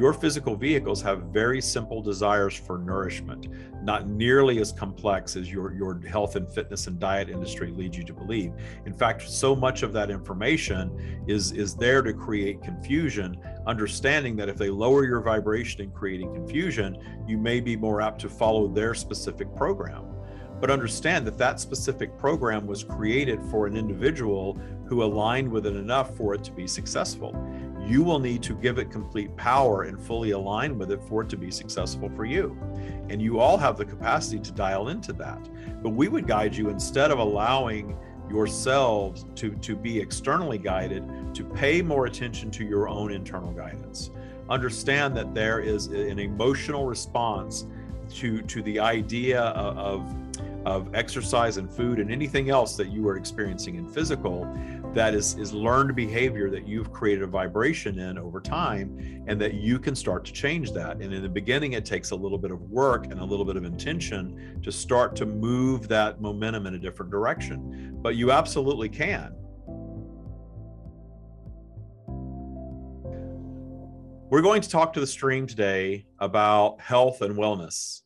Your physical vehicles have very simple desires for nourishment, not nearly as complex as your, your health and fitness and diet industry leads you to believe. In fact, so much of that information is, is there to create confusion, understanding that if they lower your vibration in creating confusion, you may be more apt to follow their specific program but understand that that specific program was created for an individual who aligned with it enough for it to be successful. You will need to give it complete power and fully align with it for it to be successful for you. And you all have the capacity to dial into that. But we would guide you instead of allowing yourselves to, to be externally guided, to pay more attention to your own internal guidance. Understand that there is an emotional response to, to the idea of, of of exercise and food and anything else that you are experiencing in physical that is is learned behavior that you've created a vibration in over time and that you can start to change that. And in the beginning it takes a little bit of work and a little bit of intention to start to move that momentum in a different direction. But you absolutely can. We're going to talk to the stream today about health and wellness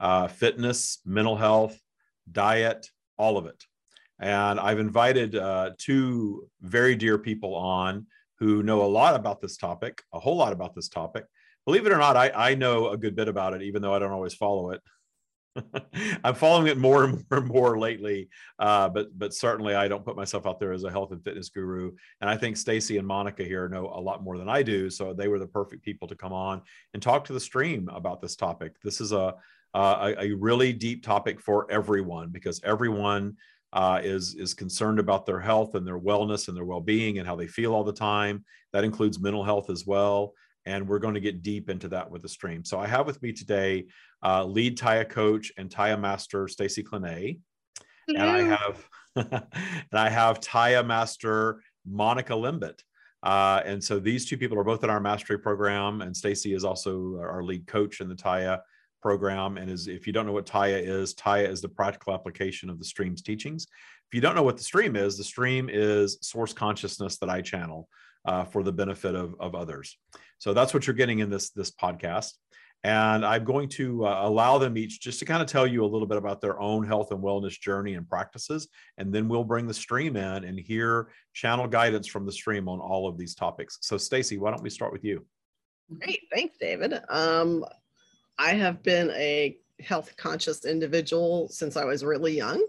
uh, fitness mental health diet, all of it. And I've invited uh, two very dear people on who know a lot about this topic, a whole lot about this topic. Believe it or not, I, I know a good bit about it, even though I don't always follow it. I'm following it more and more and more lately, uh, but but certainly I don't put myself out there as a health and fitness guru. And I think Stacie and Monika here know a lot more than I do, so they were the perfect people to come on and talk to the stream about this topic. This is a uh, a, a, really deep topic for everyone because everyone uh, is is concerned about their health and their wellness and their well-being and how they feel all the time. That includes mental health as well. And we're going to get deep into that with the stream. So I have with me today uh, lead Tya coach and Tya master Stacie Clenet, and I have and I have Tya master Monika Lembit. Uh, and so these two people are both in our mastery program, and Stacie is also our lead coach in the Tya program. And is if you don't know what Tya is, Tya is the practical application of the stream's teachings. If you don't know what the stream is, the stream is source consciousness that I channel uh, for the benefit of, of others. So that's what you're getting in this this podcast. And I'm going to uh, allow them each just to kind of tell you a little bit about their own health and wellness journey and practices. And then we'll bring the stream in and hear channel guidance from the stream on all of these topics. So, Stacie, why don't we start with you? Great. Thanks, David. Um, I have been a health conscious individual since I was really young.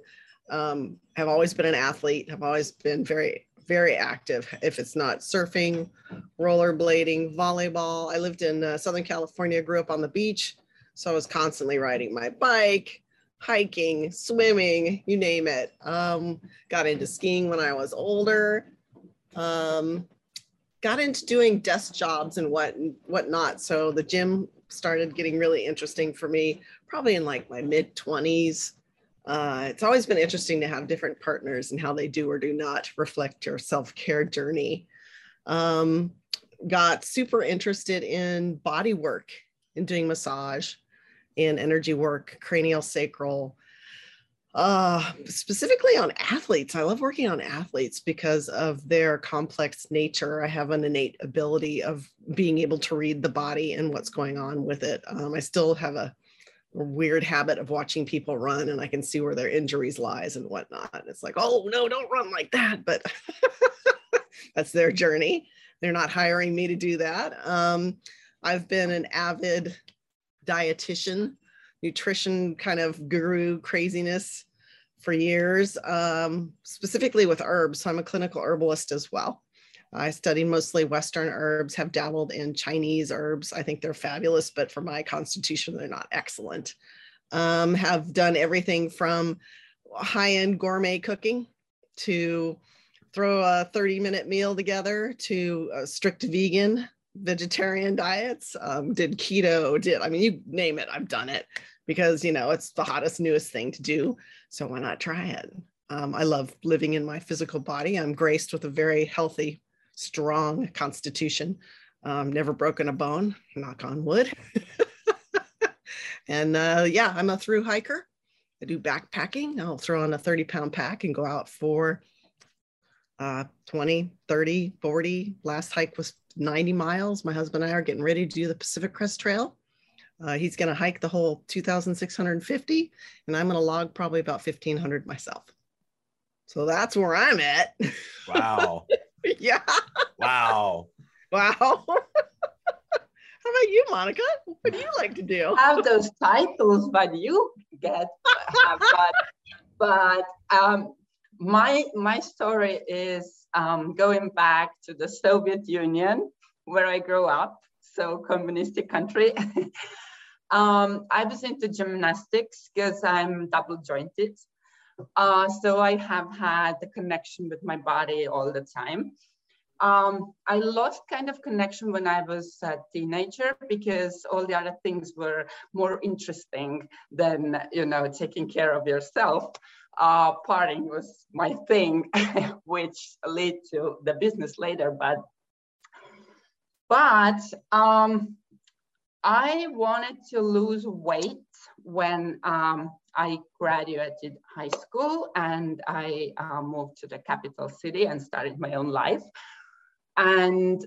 Um, have always been an athlete, have always been very, very active. If it's not surfing, rollerblading, volleyball. I lived in uh, Southern California, grew up on the beach. So I was constantly riding my bike, hiking, swimming, you name it. Um, got into skiing when I was older. Um, got into doing desk jobs and what whatnot. So the gym started getting really interesting for me probably in like my mid 20s. Uh, it's always been interesting to have different partners and how they do or do not reflect your self care journey. Um, got super interested in body work and doing massage and energy work, cranial sacral, uh, specifically on athletes. I love working on athletes because of their complex nature. I have an innate ability of being able to read the body and what's going on with it. Um, I still have a weird habit of watching people run and I can see where their injuries lies and whatnot. It's like, oh no, don't run like that. But that's their journey. They're not hiring me to do that. Um, I've been an avid dietitian nutrition kind of guru craziness for years, um, specifically with herbs. So I'm a clinical herbalist as well. I study mostly Western herbs, have dabbled in Chinese herbs. I think they're fabulous, but for my constitution, they're not excellent. Um, have done everything from high end gourmet cooking to throw a 30 minute meal together to strict vegan vegetarian diets um, did keto did i mean you name it i've done it because you know it's the hottest newest thing to do so why not try it um, i love living in my physical body i'm graced with a very healthy strong constitution um, never broken a bone knock on wood and uh, yeah i'm a through hiker i do backpacking i'll throw on a 30 pound pack and go out for uh, 20, 30, 40. Last hike was 90 miles. My husband and I are getting ready to do the Pacific Crest Trail. Uh, he's going to hike the whole 2,650, and I'm going to log probably about 1,500 myself. So that's where I'm at. Wow. yeah. Wow. Wow. How about you, Monika? What do you like to do? I have those titles, but you get. but but um, my my story is um, going back to the Soviet Union, where I grew up, so communistic country. um, I was into gymnastics because I'm double jointed. Uh, so I have had the connection with my body all the time. Um, I lost kind of connection when I was a teenager because all the other things were more interesting than, you know, taking care of yourself. Uh, partying was my thing, which led to the business later. But, but um, I wanted to lose weight when um, I graduated high school and I uh, moved to the capital city and started my own life. And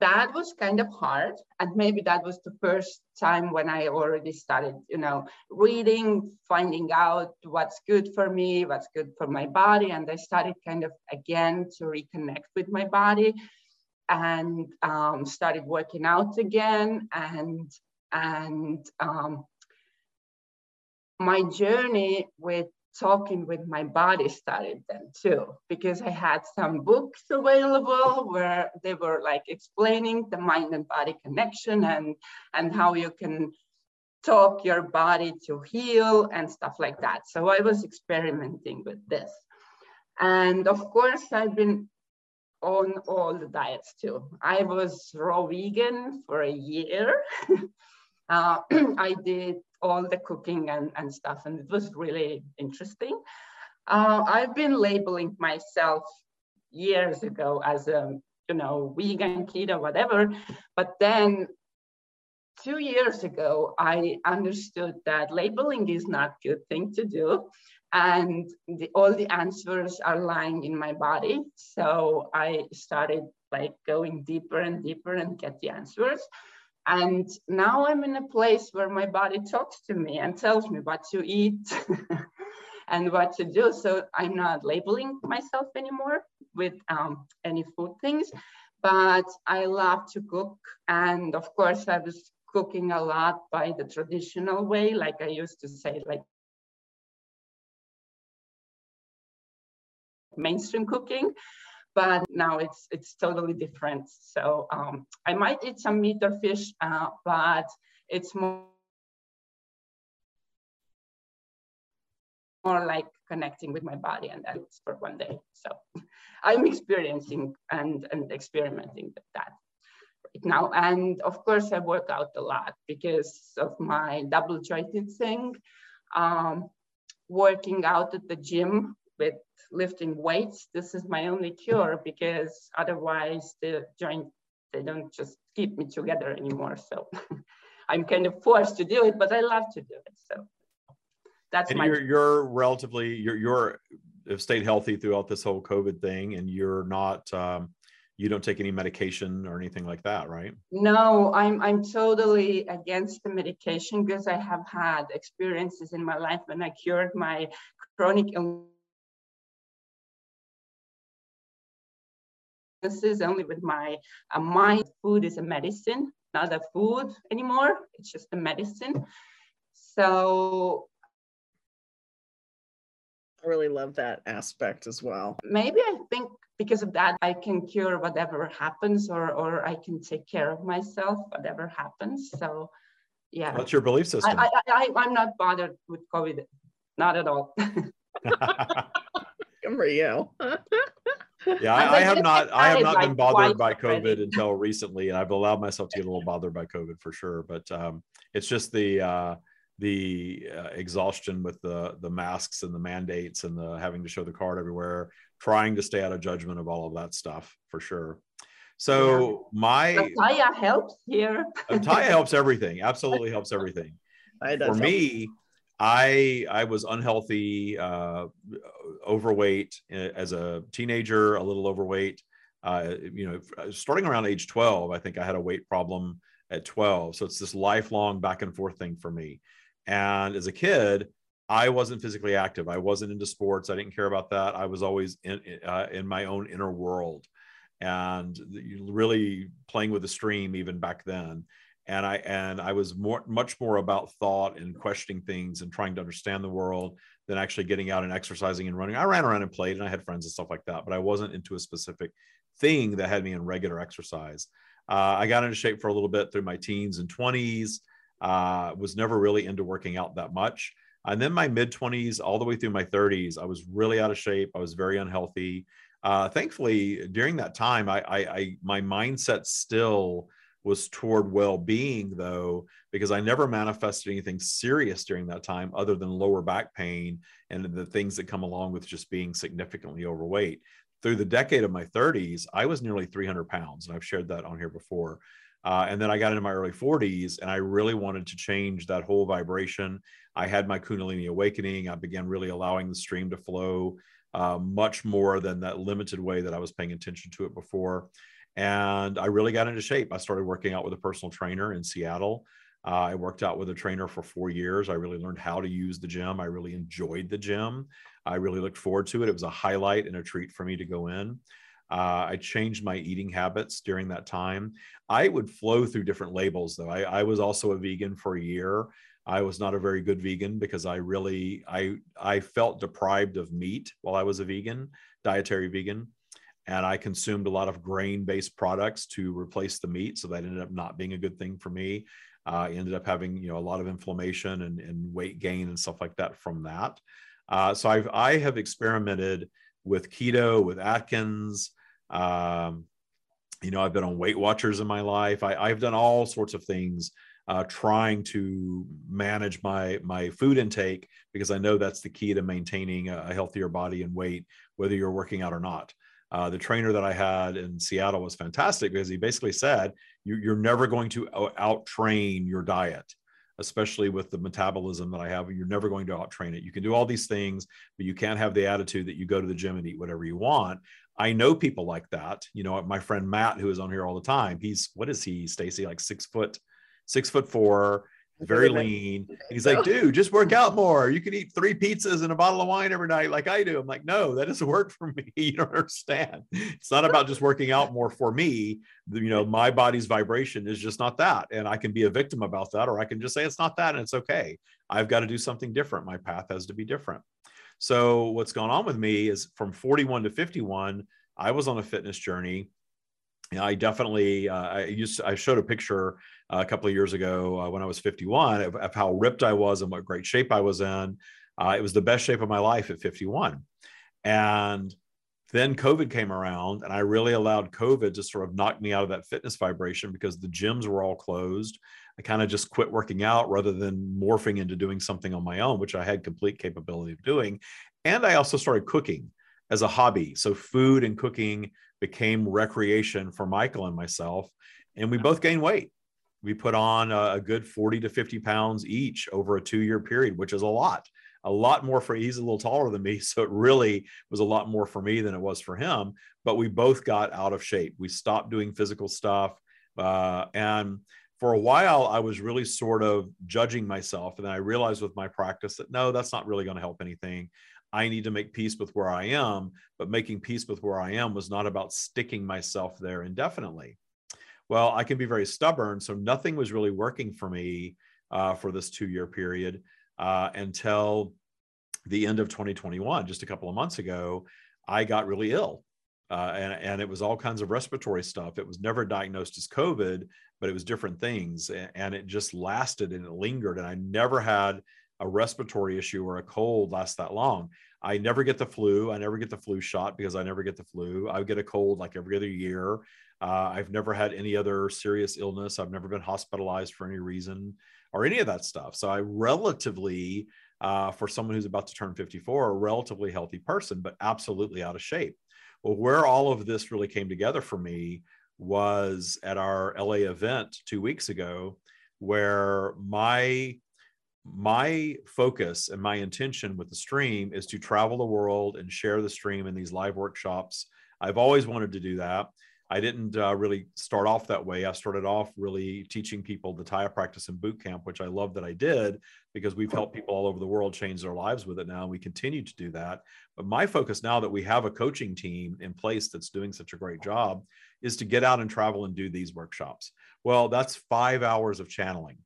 that was kind of hard. And maybe that was the first time when I already started, you know, reading, finding out what's good for me, what's good for my body. And I started kind of again to reconnect with my body and um, started working out again and and um, my journey with talking with my body started then too because i had some books available where they were like explaining the mind and body connection and and how you can talk your body to heal and stuff like that. So i was experimenting with this. And of course i've been on all the diets too i was raw vegan for a year uh, i did all the cooking and, and stuff. And it was really interesting. Uh, I've been labeling myself years ago as a, you know, vegan, keto, whatever. But then two years ago, I understood that labeling is not a good thing to do. And the, all the answers are lying in my body. So I started like going deeper and deeper and get the answers. And now I'm in a place where my body talks to me and tells me what to eat and what to do. So I'm not labeling myself anymore with um, any food things, but I love to cook. And of course, I was cooking a lot by the traditional way, like I used to say, like mainstream cooking but now it's it's totally different. So um, I might eat some meat or fish, uh, but it's more more like connecting with my body and that's for one day. So I'm experiencing and, and experimenting with that right now. And of course I work out a lot because of my double jointed thing. Um, working out at the gym with lifting weights, this is my only cure because otherwise the joint, they don't just keep me together anymore. So I'm kind of forced to do it, but I love to do it. So that's and my. You're, you're relatively, you're, you're have stayed healthy throughout this whole COVID thing and you're not, um, you don't take any medication or anything like that, right? No, I'm I'm totally against the medication because I have had experiences in my life when I cured my chronic illness is only with my uh, mind. Food is a medicine, not a food anymore. It's just a medicine. So I really love that aspect as well. Maybe I think because of that, I can cure whatever happens or, or I can take care of myself, whatever happens. So yeah. What's your belief system? I, I, I, am not bothered with COVID, not at all. Good for you. Yeah, I, I, have not. I have not been bothered by COVID until recently, and I've allowed myself to get a little bothered by COVID for sure. But um, it's just the uh, the uh, exhaustion with the the masks and the mandates and the having to show the card everywhere, trying to stay out of judgment of all of that stuff for sure. So yeah. my Tya helps here. Tya helps everything. Absolutely helps everything. For me, I I was unhealthy, uh, overweight uh, as a teenager, a little overweight. Uh, you know, starting around age 12, I think I had a weight problem at 12. So it's this lifelong back and forth thing for me. And as a kid, I wasn't physically active. I wasn't into sports. I didn't care about that. I was always in uh, in my own inner world, and really playing with the stream even back then. And I and I was more much more about thought and questioning things and trying to understand the world than actually getting out and exercising and running. I ran around and played, and I had friends and stuff like that, but I wasn't into a specific thing that had me in regular exercise. Uh, I got into shape for a little bit through my teens and 20s. Uh, was never really into working out that much. And then my mid 20s, all the way through my 30s, I was really out of shape. I was very unhealthy. Uh, thankfully, during that time, I, I, I my mindset still was toward well-being though because i never manifested anything serious during that time other than lower back pain and the things that come along with just being significantly overweight. Through the decade of my 30s i was nearly 300 pounds and i've shared that on here before. Uh, and then i got into my early 40s and i really wanted to change that whole vibration. I had my kundalini awakening. I began really allowing the stream to flow uh, much more than that limited way that i was paying attention to it before and I really got into shape. I started working out with a personal trainer in Seattle. Uh, I worked out with a trainer for four years. I really learned how to use the gym. I really enjoyed the gym. I really looked forward to it. It was a highlight and a treat for me to go in. Uh, I changed my eating habits during that time. I would flow through different labels, though. I, I was also a vegan for a year. I was not a very good vegan because I really I I felt deprived of meat while I was a vegan, dietary vegan and I consumed a lot of grain-based products to replace the meat. So that ended up not being a good thing for me. Uh, I ended up having you know a lot of inflammation and, and weight gain and stuff like that from that. Uh, so I've I have experimented with keto, with Atkins. Um, you know, I've been on Weight Watchers in my life. I, have done all sorts of things uh, trying to manage my my food intake because I know that's the key to maintaining a healthier body and weight, whether you're working out or not. Uh, the trainer that I had in Seattle was fantastic because he basically said you, are never going to out train your diet, especially with the metabolism that I have. You're never going to out train it. You can do all these things, but you can't have the attitude that you go to the gym and eat whatever you want. I know people like that. You know, my friend Matt, who is on here all the time, he's what is he, Stacie, like six foot, six foot four very lean. He's like, dude, just work out more. You can eat three pizzas and a bottle of wine every night, like I do. I'm like, no, that doesn't work for me. You don't understand. It's not about just working out more for me. You know, my body's vibration is just not that. And I can be a victim about that, or I can just say it's not that and it's okay. I've got to do something different. My path has to be different. So, what's going on with me is from 41 to 51, I was on a fitness journey. I definitely, uh, I used, I showed a picture uh, a couple of years ago uh, when I was 51 of, of, how ripped I was and what great shape I was in. Uh, it was the best shape of my life at 51. And then COVID came around, and I really allowed COVID to sort of knock me out of that fitness vibration because the gyms were all closed. I kind of just quit working out rather than morphing into doing something on my own, which I had complete capability of doing. And I also started cooking as a hobby. So food and cooking became recreation for Michael and myself. And we both gained weight. We put on a, good 40 to 50 pounds each over a two year period, which is a lot a lot more for he's a little taller than me so it really was a lot more for me than it was for him but we both got out of shape. We stopped doing physical stuff uh, and for a while i was really sort of judging myself and then i realized with my practice that no that's not really going to help anything i need to make peace with where i am but making peace with where i am was not about sticking myself there indefinitely well, I can be very stubborn. So nothing was really working for me uh, for this two year period uh, until the end of 2021, just a couple of months ago. I got really ill. Uh, and, and it was all kinds of respiratory stuff. It was never diagnosed as COVID, but it was different things. And it just lasted and it lingered. And I never had a respiratory issue or a cold lasts that long. I never get the flu. I never get the flu shot because I never get the flu. I get a cold like every other year. Uh, I've never had any other serious illness. I've never been hospitalized for any reason or any of that stuff. So I relatively, uh, for someone who's about to turn 54, a relatively healthy person, but absolutely out of shape. Well, where all of this really came together for me was at our LA event two weeks ago, where my my focus and my intention with the stream is to travel the world and share the stream in these live workshops. I've always wanted to do that. I didn't uh, really start off that way. I started off really teaching people the Tya practice in boot camp, which I love that I did because we've helped people all over the world change their lives with it now. And we continue to do that. But my focus now that we have a coaching team in place that's doing such a great job is to get out and travel and do these workshops. Well, that's five hours of channeling.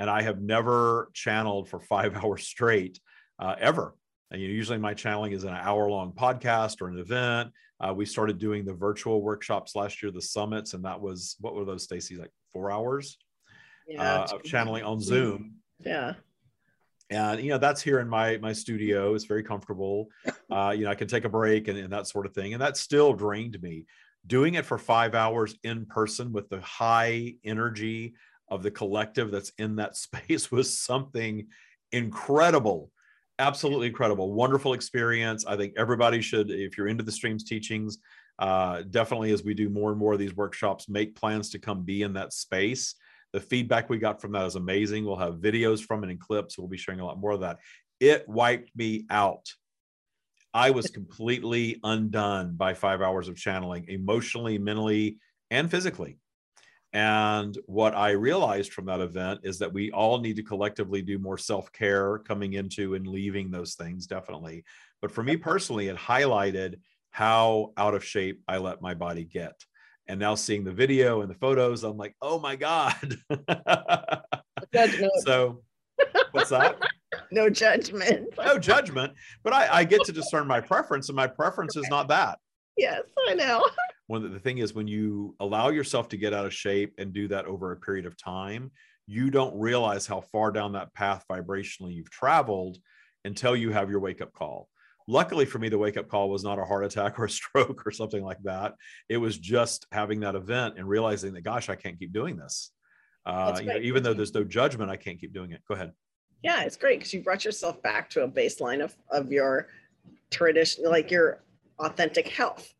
And I have never channeled for five hours straight uh, ever. And, you know, usually my channeling is an hour long podcast or an event. Uh, we started doing the virtual workshops last year, the summits, and that was what were those, Stacie? Like four hours yeah, uh, of channeling on Zoom. Yeah. And you know that's here in my my studio. It's very comfortable. Uh, you know I can take a break and, and that sort of thing. And that still drained me. Doing it for five hours in person with the high energy of the collective that's in that space was something incredible absolutely incredible, wonderful experience. I think everybody should, if you're into the streams teachings, uh, definitely as we do more and more of these workshops, make plans to come be in that space. The feedback we got from that is amazing. We'll have videos from it and clips. We'll be sharing a lot more of that. It wiped me out. I was completely undone by five hours of channeling, emotionally, mentally, and physically. And what I realized from that event is that we all need to collectively do more self care coming into and leaving those things, definitely. But for me personally, it highlighted how out of shape I let my body get. And now seeing the video and the photos, I'm like, oh my God. so, what's that? No judgment. no judgment. But I, I get to discern my preference, and my preference okay. is not that. Yes, I know one the thing is when you allow yourself to get out of shape and do that over a period of time you don't realize how far down that path vibrationally you've traveled until you have your wake up call. Luckily for me the wake up call was not a heart attack or a stroke or something like that. It was just having that event and realizing that gosh i can't keep doing this. Uh, you know, even though there's no judgment i can't keep doing it. Go ahead. Yeah it's great because you brought yourself back to a baseline of, of your tradition like your authentic health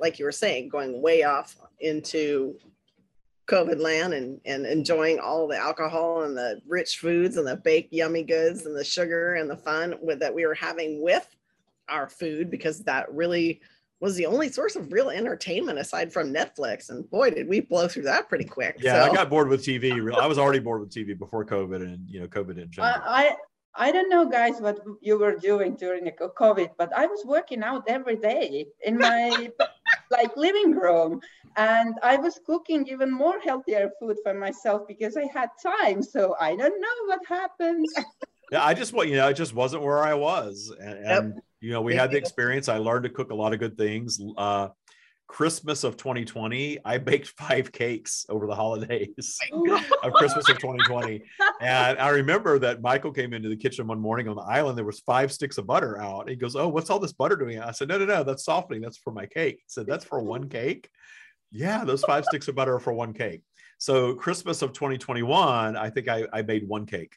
like you were saying, going way off into COVID land and, and enjoying all the alcohol and the rich foods and the baked yummy goods and the sugar and the fun with, that we were having with our food because that really was the only source of real entertainment aside from Netflix. And boy, did we blow through that pretty quick. Yeah, so. I got bored with TV. I was already bored with TV before COVID, and you know, COVID didn't change. I I don't know, guys, what you were doing during the COVID, but I was working out every day in my like living room, and I was cooking even more healthier food for myself because I had time. So I don't know what happened. yeah, I just what you know, it just wasn't where I was, and, and yep. you know, we had the experience. I learned to cook a lot of good things. Uh, Christmas of 2020, I baked five cakes over the holidays oh of Christmas of 2020. And I remember that Michael came into the kitchen one morning on the island. There was five sticks of butter out. He goes, "Oh, what's all this butter doing?" I said, "No, no, no, that's softening. That's for my cake." He said, "That's for one cake." Yeah, those five sticks of butter are for one cake. So Christmas of 2021, I think I, I made one cake,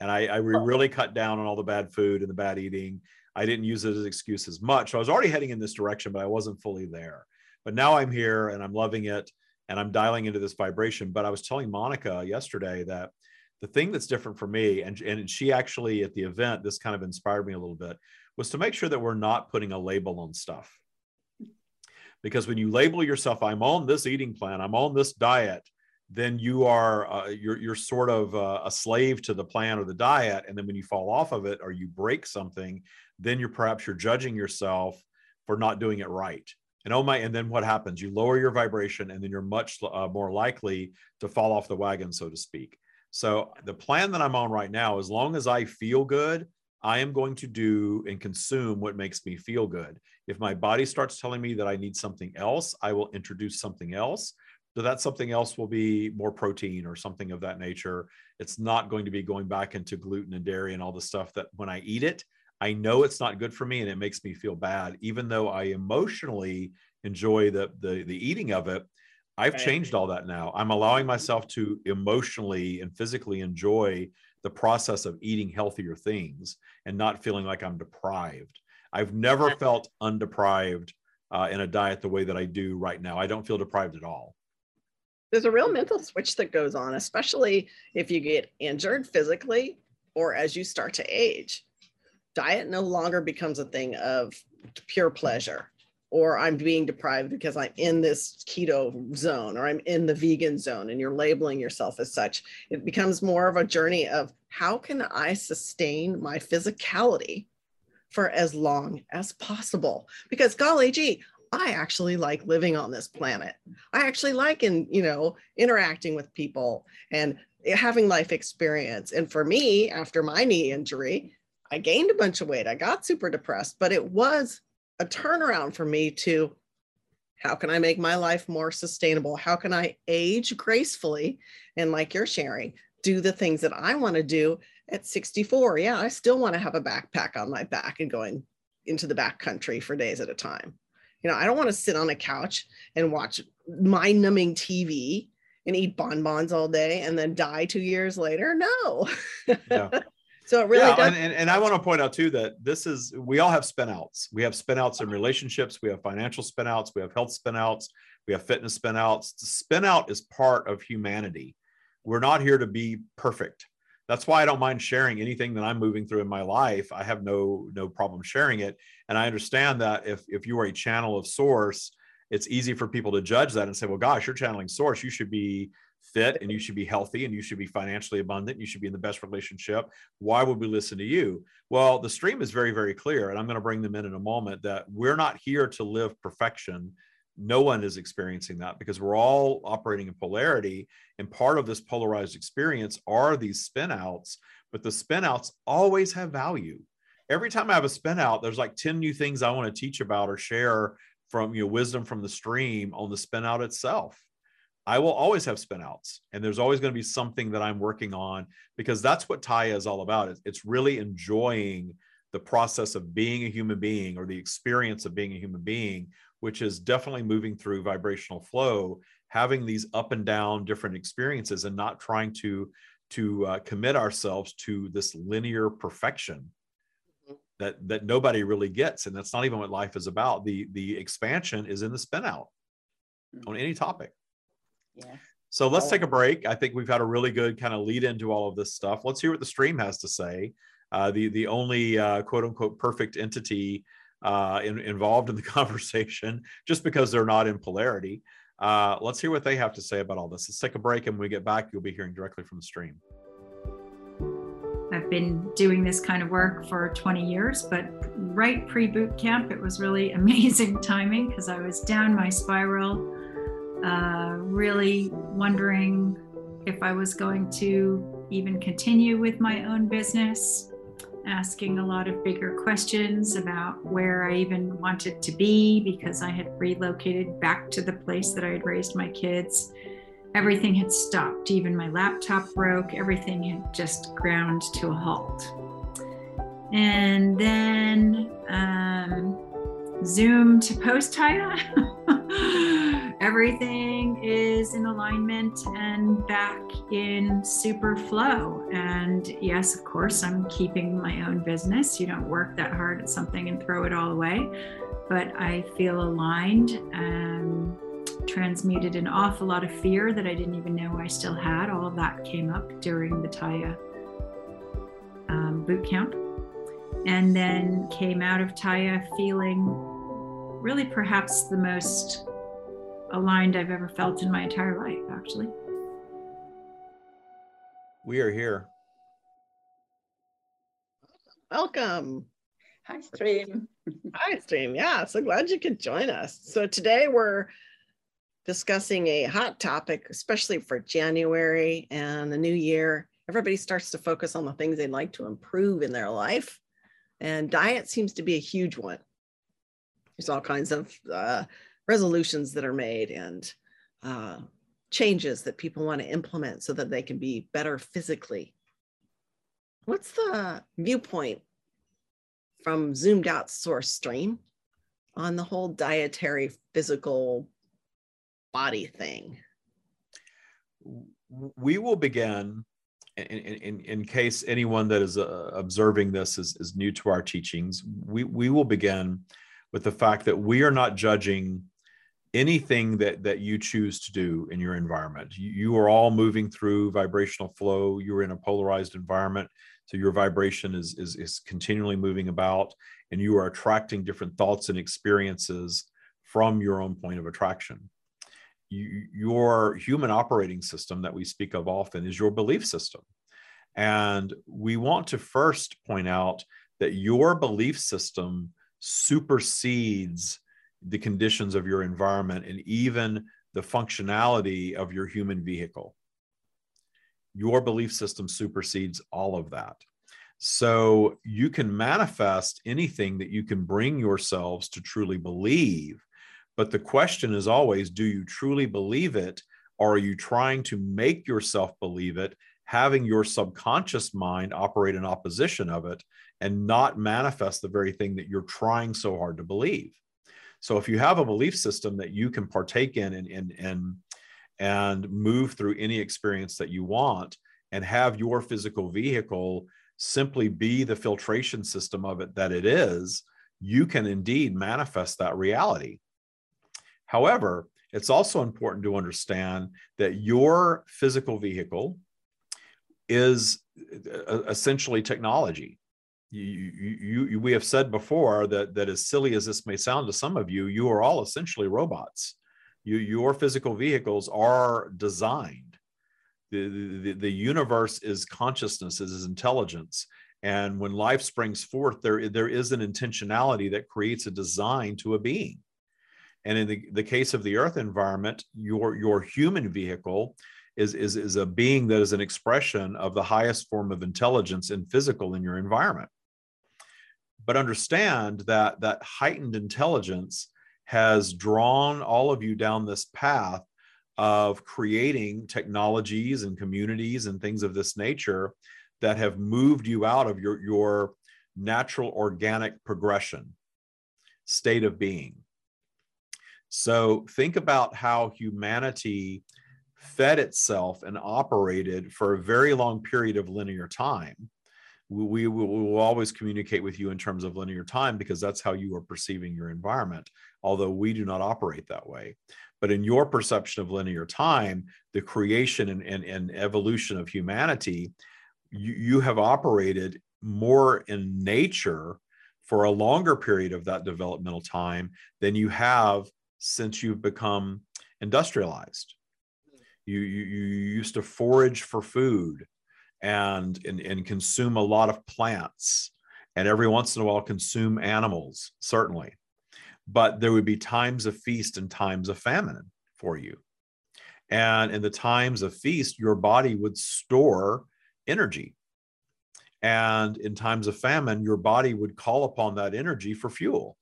and I, I really cut down on all the bad food and the bad eating. I didn't use it as an excuse as much. So I was already heading in this direction, but I wasn't fully there. But now I'm here and I'm loving it and I'm dialing into this vibration. But I was telling Monika yesterday that the thing that's different for me, and, and she actually at the event, this kind of inspired me a little bit, was to make sure that we're not putting a label on stuff. Because when you label yourself, I'm on this eating plan, I'm on this diet, then you are uh, you're you're sort of uh, a slave to the plan or the diet and then when you fall off of it or you break something then you're perhaps you're judging yourself for not doing it right and oh my and then what happens? You lower your vibration and then you're much uh, more likely to fall off the wagon so to speak. So the plan that i'm on right now as long as i feel good i am going to do and consume what makes me feel good. If my body starts telling me that i need something else i will introduce something else. So that something else will be more protein or something of that nature. It's not going to be going back into gluten and dairy and all the stuff that when i eat it I know it's not good for me and it makes me feel bad, even though I emotionally enjoy the the, the eating of it. I've right. changed all that now. I'm allowing myself to emotionally and physically enjoy the process of eating healthier things and not feeling like I'm deprived. I've never felt undeprived uh, in a diet the way that I do right now. I don't feel deprived at all. there's a real mental switch that goes on, especially if you get injured physically or as you start to age. Diet no longer becomes a thing of pure pleasure or I'm being deprived because I'm in this keto zone or I'm in the vegan zone and you're labeling yourself as such. It becomes more of a journey of how can I sustain my physicality for as long as possible? Because golly gee, I actually like living on this planet. I actually like in, you know, interacting with people and having life experience. And for me, after my knee injury, I gained a bunch of weight. I got super depressed, but it was a turnaround for me to how can I make my life more sustainable? How can I age gracefully? And like you're sharing, do the things that I want to do at 64. Yeah, I still want to have a backpack on my back and going into the back country for days at a time. You know, I don't want to sit on a couch and watch mind numbing TV and eat bonbons all day and then die two years later. No. Yeah. So it really yeah, does. And, and, I want to point out too that this is we all have spinouts. We have spinouts in relationships, we have financial spinouts, we have health spinouts, we have fitness spinouts. The spinout is part of humanity. We're not here to be perfect. That's why I don't mind sharing anything that I'm moving through in my life. I have no no problem sharing it. And I understand that if if you are a channel of source, it's easy for people to judge that and say, well, gosh, you're channeling source. You should be fit and you should be healthy and you should be financially abundant. You should be in the best relationship. Why would we listen to you? Well, the stream is very, very clear. And I'm going to bring them in in a moment that we're not here to live perfection. No one is experiencing that because we're all operating in polarity. And part of this polarized experience are these spinouts, but the spinouts always have value. Every time I have a spin out, there's like 10 new things I want to teach about or share from you know wisdom from the stream on the spin out itself I will always have spinouts, and there's always going to be something that I'm working on because that's what Tya is all about. It's really enjoying the process of being a human being or the experience of being a human being, which is definitely moving through vibrational flow, having these up and down different experiences, and not trying to to uh, commit ourselves to this linear perfection mm-hmm. that that nobody really gets, and that's not even what life is about. the The expansion is in the spinout on any topic. So let's take a break. I think we've had a really good kind of lead into all of this stuff. Let's hear what the stream has to say. Uh, the the only uh, quote unquote perfect entity uh, in, involved in the conversation, just because they're not in polarity. Uh, let's hear what they have to say about all this. Let's take a break, and when we get back, you'll be hearing directly from the stream. I've been doing this kind of work for 20 years, but right pre boot camp, it was really amazing timing because I was down my spiral uh, really wondering if I was going to even continue with my own business, asking a lot of bigger questions about where I even wanted to be because I had relocated back to the place that I had raised my kids. Everything had stopped, even my laptop broke, everything had just ground to a halt. And then um, Zoom to post Tya. Everything is in alignment and back in super flow. And yes, of course, I'm keeping my own business. You don't work that hard at something and throw it all away. But I feel aligned and transmuted an awful lot of fear that I didn't even know I still had. All of that came up during the Tya um, boot camp and then came out of Tya feeling really perhaps the most aligned I've ever felt in my entire life, actually. We are here. Welcome. Hi, Stream. Hi, Stream. Yeah, so glad you could join us. So today we're discussing a hot topic, especially for January and the new year. Everybody starts to focus on the things they'd like to improve in their life. And diet seems to be a huge one. There's all kinds of uh, resolutions that are made and uh, changes that people want to implement so that they can be better physically. What's the viewpoint from zoomed out source stream on the whole dietary physical body thing? We will begin in, in, in case anyone that is uh, observing this is, is new to our teachings, we, we will begin with the fact that we are not judging anything that that you choose to do in your environment. You, you, are all moving through vibrational flow. You're in a polarized environment. So your vibration is, is is continually moving about and you are attracting different thoughts and experiences from your own point of attraction. You, your human operating system that we speak of often is your belief system. And we want to first point out that your belief system supersedes the conditions of your environment and even the functionality of your human vehicle. Your belief system supersedes all of that. So you can manifest anything that you can bring yourselves to truly believe. But the question is always do you truly believe it? Or are you trying to make yourself believe it, having your subconscious mind operate in opposition of it and not manifest the very thing that you're trying so hard to believe? So if you have a belief system that you can partake in and, and, and, and move through any experience that you want and have your physical vehicle simply be the filtration system of it that it is, you can indeed manifest that reality. However, it's also important to understand that your physical vehicle is uh, essentially technology you, you, you, we have said before that, that as silly as this may sound to some of you, you are all essentially robots. You, your physical vehicles are designed. The, the, the universe is consciousness, is intelligence. And when life springs forth, there, there is an intentionality that creates a design to a being. And in the, the case of the earth environment, your, your human vehicle is, is, is a being that is an expression of the highest form of intelligence and physical in your environment but understand that that heightened intelligence has drawn all of you down this path of creating technologies and communities and things of this nature that have moved you out of your, your natural organic progression state of being. So think about how humanity fed itself and operated for a very long period of linear time we, will always communicate with you in terms of linear time because that's how you are perceiving your environment, although we do not operate that way. But in your perception of linear time, the creation and, and, and evolution of humanity, you, you have operated more in nature for a longer period of that developmental time than you have since you've become industrialized. You, you, you used to forage for food and, and, and consume a lot of plants and every once in a while consume animals, certainly. But there would be times of feast and times of famine for you. And in the times of feast, your body would store energy. And in times of famine, your body would call upon that energy for fuel.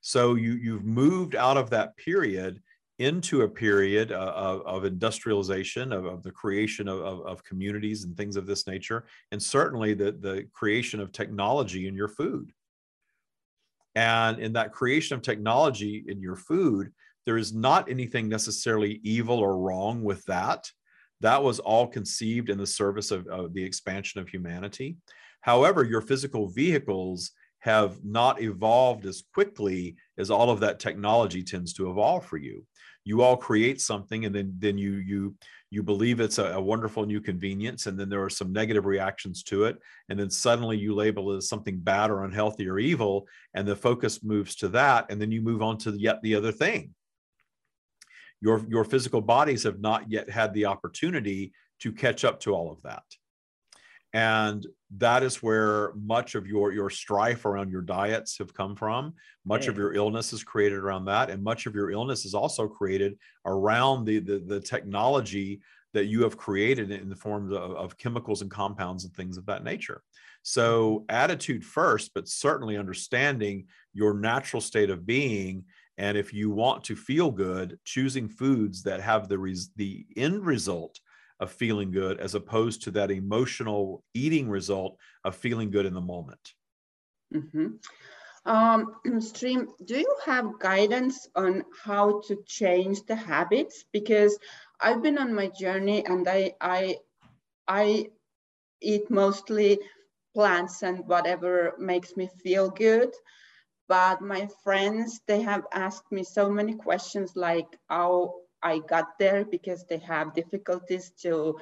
So you, you've moved out of that period into a period uh, of, of industrialization, of, of, the creation of, of, communities and things of this nature, and certainly the, the creation of technology in your food. And in that creation of technology in your food, there is not anything necessarily evil or wrong with that. That was all conceived in the service of, of the expansion of humanity. However, your physical vehicles have not evolved as quickly as all of that technology tends to evolve for you you all create something and then then you you you believe it's a, a, wonderful new convenience and then there are some negative reactions to it. And then suddenly you label it as something bad or unhealthy or evil and the focus moves to that and then you move on to yet the other thing. Your your physical bodies have not yet had the opportunity to catch up to all of that and that is where much of your your strife around your diets have come from much yeah. of your illness is created around that and much of your illness is also created around the the, the technology that you have created in the forms of, of chemicals and compounds and things of that nature so mm-hmm. attitude first but certainly understanding your natural state of being and if you want to feel good choosing foods that have the res- the end result of feeling good as opposed to that emotional eating result of feeling good in the moment. Mm-hmm. Um, Stream, do you have guidance on how to change the habits? Because I've been on my journey and I, I, I eat mostly plants and whatever makes me feel good. but my friends, they have asked me so many questions like how I got there because they have difficulties to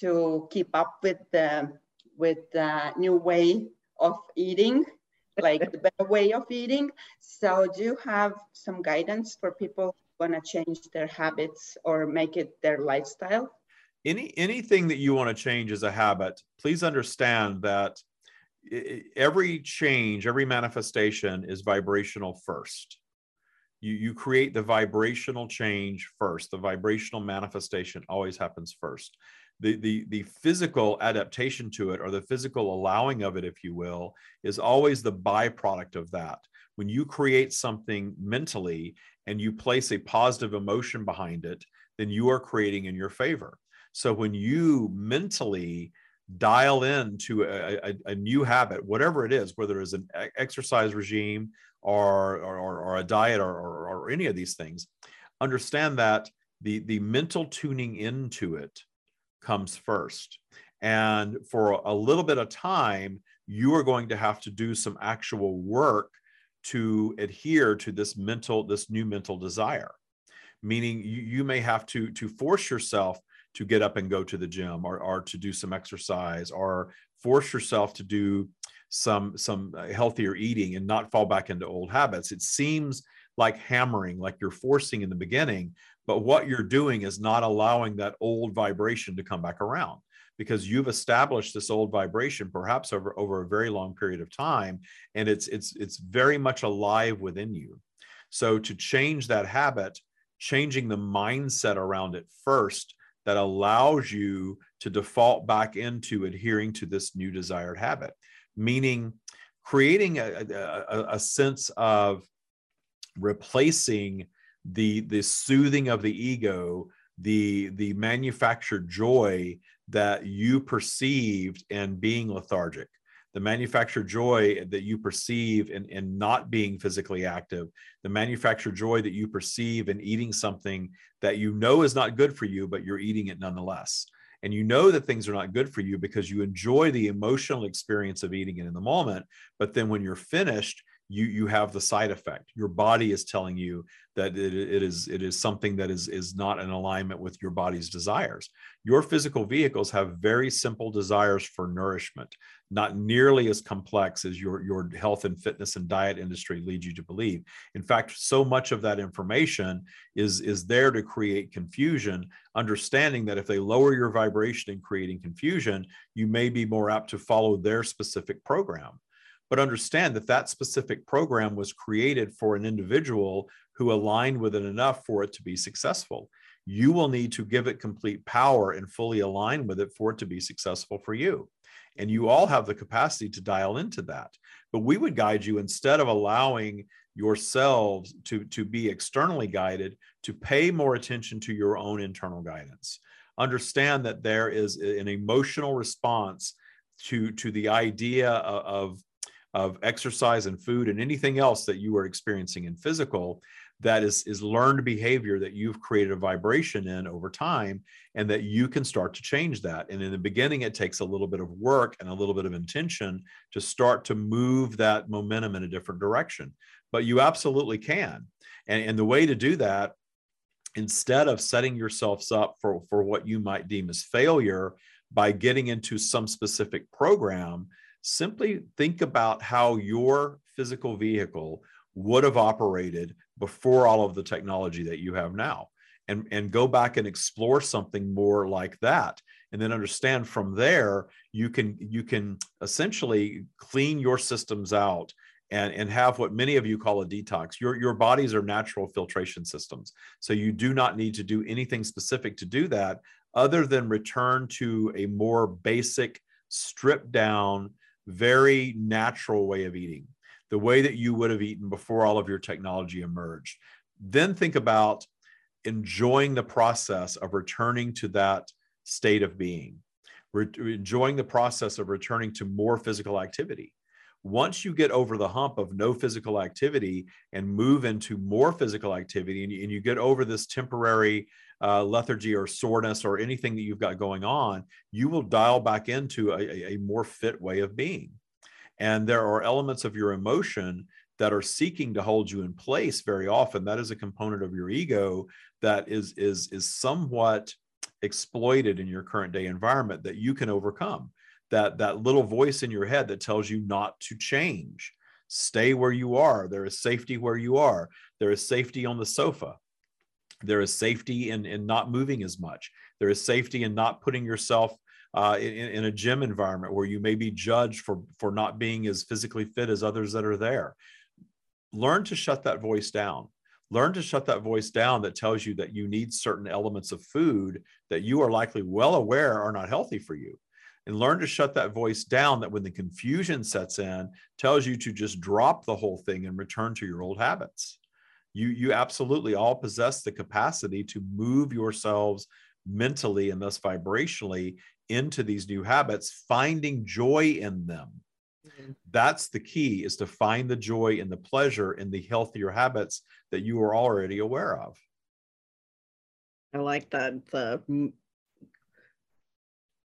to keep up with the with the new way of eating, like the better way of eating. So do you have some guidance for people who want to change their habits or make it their lifestyle? Any anything that you want to change as a habit, please understand that every change, every manifestation is vibrational first. You, you create the vibrational change first. The vibrational manifestation always happens first. The, the, the physical adaptation to it or the physical allowing of it, if you will, is always the byproduct of that. When you create something mentally and you place a positive emotion behind it, then you are creating in your favor. So when you mentally dial in to a, a, a, new habit, whatever it is, whether it's an exercise regime or, or, or a diet or, or, or any of these things, understand that the, the mental tuning into it comes first. And for a little bit of time, you are going to have to do some actual work to adhere to this mental, this new mental desire. Meaning you, you may have to, to force yourself to get up and go to the gym or, or to do some exercise or force yourself to do some some uh, healthier eating and not fall back into old habits. It seems like hammering like you're forcing in the beginning but what you're doing is not allowing that old vibration to come back around because you've established this old vibration perhaps over over a very long period of time and it's it's it's very much alive within you. So to change that habit changing the mindset around it first that allows you to default back into adhering to this new desired habit, meaning creating a, a, a sense of replacing the the soothing of the ego the the manufactured joy that you perceived in being lethargic the manufactured joy that you perceive in, in not being physically active, the manufactured joy that you perceive in eating something that you know is not good for you, but you're eating it nonetheless. And you know that things are not good for you because you enjoy the emotional experience of eating it in the moment. But then when you're finished, you you have the side effect. Your body is telling you that it, it is it is something that is is not in alignment with your body's desires. Your physical vehicles have very simple desires for nourishment not nearly as complex as your your health and fitness and diet industry leads you to believe. In fact so much of that information is is there to create confusion understanding that if they lower your vibration in creating confusion you may be more apt to follow their specific program but understand that that specific program was created for an individual who aligned with it enough for it to be successful. You will need to give it complete power and fully align with it for it to be successful for you. And you all have the capacity to dial into that. But we would guide you instead of allowing yourselves to, to be externally guided, to pay more attention to your own internal guidance. Understand that there is an emotional response to, to the idea of, of exercise and food and anything else that you are experiencing in physical that is is learned behavior that you've created a vibration in over time and that you can start to change that. And in the beginning it takes a little bit of work and a little bit of intention to start to move that momentum in a different direction. But you absolutely can. And, and the way to do that instead of setting yourselves up for, for what you might deem as failure by getting into some specific program simply think about how your physical vehicle would have operated before all of the technology that you have now and, and go back and explore something more like that and then understand from there you can you can essentially clean your systems out and, and have what many of you call a detox. Your, your bodies are natural filtration systems. So you do not need to do anything specific to do that other than return to a more basic, stripped down, very natural way of eating, the way that you would have eaten before all of your technology emerged. Then think about enjoying the process of returning to that state of being, enjoying the process of returning to more physical activity. Once you get over the hump of no physical activity and move into more physical activity, and and you get over this temporary uh, lethargy or soreness or anything that you've got going on, you will dial back into a, a more fit way of being. And there are elements of your emotion that are seeking to hold you in place very often. That is a component of your ego that is is is somewhat exploited in your current day environment that you can overcome. That that little voice in your head that tells you not to change. Stay where you are. There is safety where you are. There is safety on the sofa there is safety in, in not moving as much. There is safety in not putting yourself uh, in, in a gym environment where you may be judged for for not being as physically fit as others that are there. Learn to shut that voice down. Learn to shut that voice down that tells you that you need certain elements of food that you are likely well aware are not healthy for you. And learn to shut that voice down that when the confusion sets in tells you to just drop the whole thing and return to your old habits you you absolutely all possess the capacity to move yourselves mentally and thus vibrationally into these new habits finding joy in them Mm-hmm. That's the key is to find the joy and the pleasure in the healthier habits that you are already aware of. I like that. The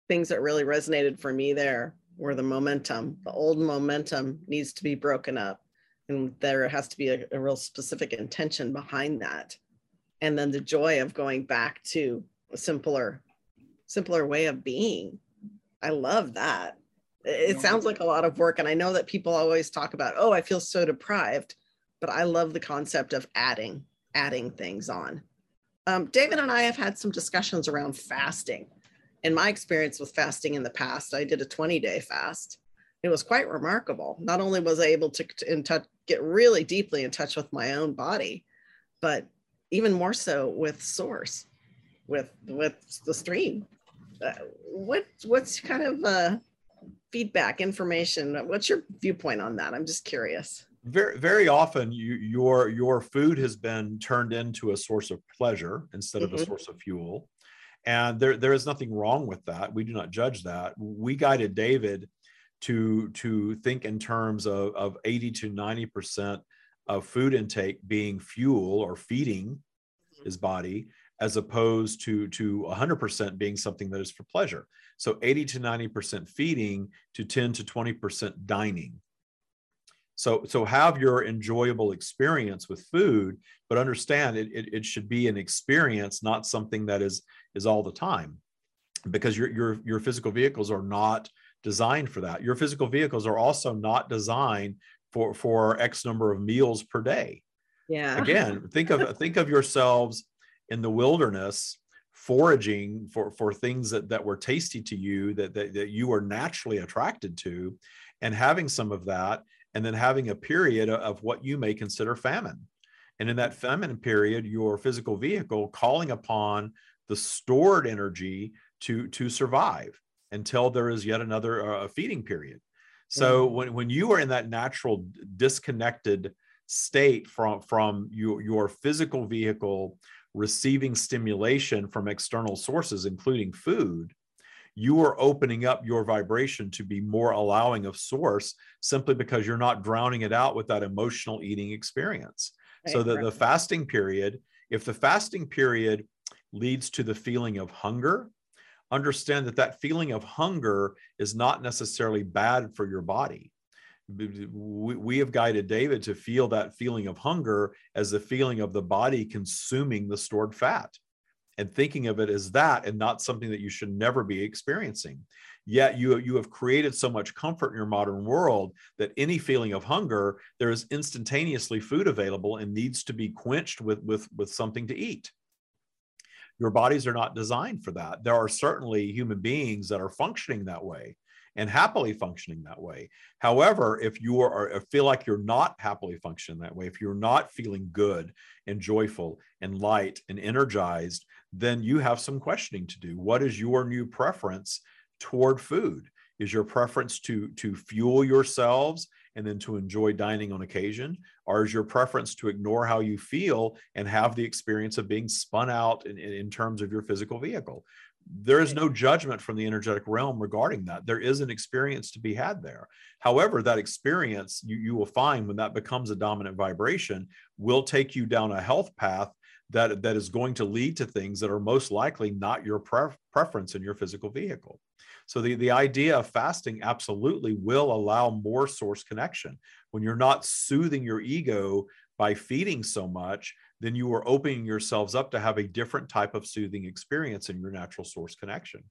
things that really resonated for me there were the momentum. The old momentum needs to be broken up. And there has to be a, a real specific intention behind that. And then the joy of going back to a simpler, simpler way of being. I love that. It sounds like a lot of work. And i know that people always talk about oh i feel so deprived but i love the concept of adding adding things on. Um, david and i have had some discussions around fasting. In my experience with fasting in the past i did a 20 day fast it was quite remarkable. Not only was i able to, in touch, get really deeply in touch with my own body but even more so with source with with the stream. Uh, what what's kind of uh feedback information? What's your viewpoint on that? I'm just curious. Very very often you, your your food has been turned into a source of pleasure instead mm-hmm. of a mm-hmm. source of fuel. And there there is nothing wrong with that. We do not judge that. We guided david to to think in terms of, of 80 to 90 percent of food intake being fuel or feeding mm-hmm. his body as opposed to to 100% being something that is for pleasure so 80 to 90% feeding to 10 to 20% dining. So, so have your enjoyable experience with food, but understand it, it, it should be an experience, not something that is, is all the time because your, your, your physical vehicles are not designed for that. Your physical vehicles are also not designed for, for X number of meals per day. Yeah. Again, think of, think of yourselves in the wilderness foraging for for things that that were tasty to you that that, that you were naturally attracted to and having some of that and then having a period of what you may consider famine and in that famine period your physical vehicle calling upon the stored energy to to survive until there is yet another uh, feeding period so mm-hmm. when, when you are in that natural disconnected state from from your, your physical vehicle receiving stimulation from external sources, including food, you are opening up your vibration to be more allowing of source simply because you're not drowning it out with that emotional eating experience. Right, so that the fasting period, if the fasting period leads to the feeling of hunger, understand that that feeling of hunger is not necessarily bad for your body we, have guided David to feel that feeling of hunger as the feeling of the body consuming the stored fat and thinking of it as that and not something that you should never be experiencing. Yet you, you have created so much comfort in your modern world that any feeling of hunger, there is instantaneously food available and needs to be quenched with, with, with something to eat. Your bodies are not designed for that. There are certainly human beings that are functioning that way and happily functioning that way. However, if you are feel like you're not happily functioning that way, if you're not feeling good and joyful and light and energized, then you have some questioning to do. What is your new preference toward food? Is your preference to to fuel yourselves and then to enjoy dining on occasion? Or is your preference to ignore how you feel and have the experience of being spun out in, in terms of your physical vehicle? there is no judgment from the energetic realm regarding that. There is an experience to be had there. However, that experience you, you will find when that becomes a dominant vibration will take you down a health path that that is going to lead to things that are most likely not your pre- preference in your physical vehicle so the, the idea of fasting absolutely will allow more source connection when you're not soothing your ego by feeding so much then you are opening yourselves up to have a different type of soothing experience in your natural source connection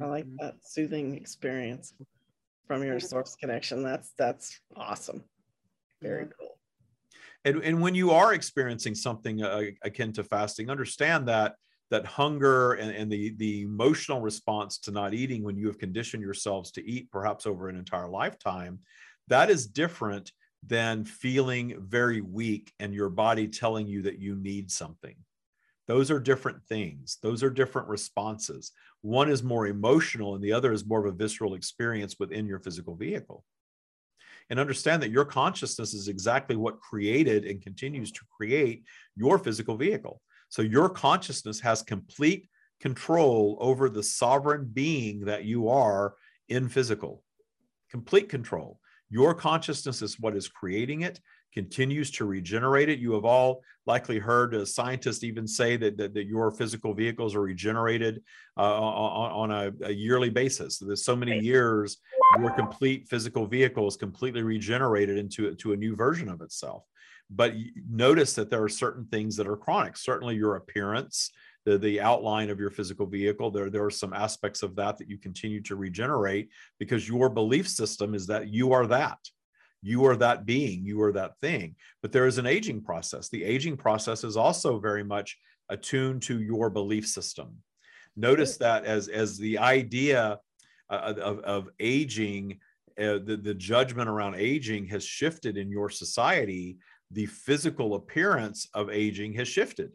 I like Mhm. that soothing experience from your source connection. That's that's awesome. Very cool. and, and when you are experiencing something uh, akin to fasting understand that that hunger and, and the the emotional response to not eating when you have conditioned yourselves to eat perhaps over an entire lifetime that is different than feeling very weak and your body telling you that you need something. Those are different things. Those are different responses. One is more emotional and the other is more of a visceral experience within your physical vehicle. And understand that your consciousness is exactly what created and continues to create your physical vehicle. So your consciousness has complete control over the sovereign being that you are in physical. Complete control. Your consciousness is what is creating it, continues to regenerate it. You have all likely heard uh, scientists even say that, that, that your physical vehicles are regenerated uh, on, on a, a yearly basis. So There's so many years your complete physical vehicle is completely regenerated into to a new version of itself. But notice that there are certain things that are chronic. Certainly, your appearance, the, the outline of your physical vehicle, there, there are some aspects of that that you continue to regenerate because your belief system is that you are that. You are that being, you are that thing. But there is an aging process. The aging process is also very much attuned to your belief system. Notice that as, as the idea uh, of, of aging, uh, the, the judgment around aging has shifted in your society, the physical appearance of aging has shifted.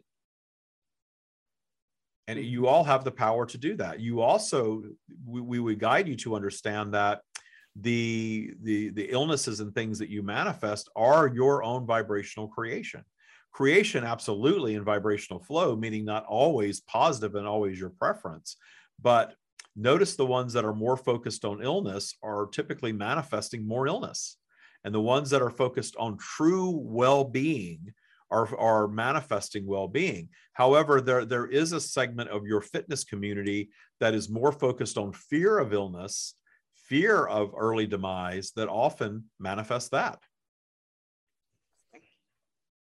And hmm. you all have the power to do that. You also, we, we would guide you to understand that the, the, the illnesses and things that you manifest are your own vibrational creation. Creation, absolutely, in vibrational flow, meaning not always positive and always your preference, but notice the ones that are more focused on illness are typically manifesting more illness and the ones that are focused on true well-being are, are manifesting well-being however there, there is a segment of your fitness community that is more focused on fear of illness fear of early demise that often manifest that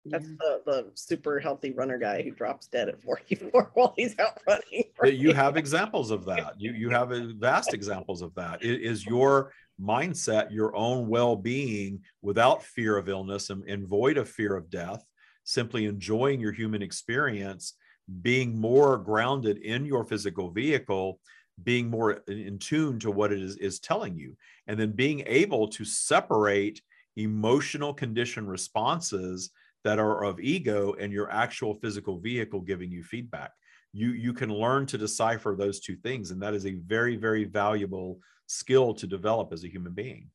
That's the, the super healthy runner guy who drops dead at 44 while he's out running. that you have examples of that. You you have vast examples of that. I- your mindset your own well-being without fear of illness and, and void of fear of death, simply enjoying your human experience, being more grounded in your physical vehicle, being more in in tune to what it is is telling you, and then being able to separate emotional condition responses that are of ego and your actual physical vehicle giving you feedback. You you can learn to decipher those two things and that is a very very valuable skill to develop as a human being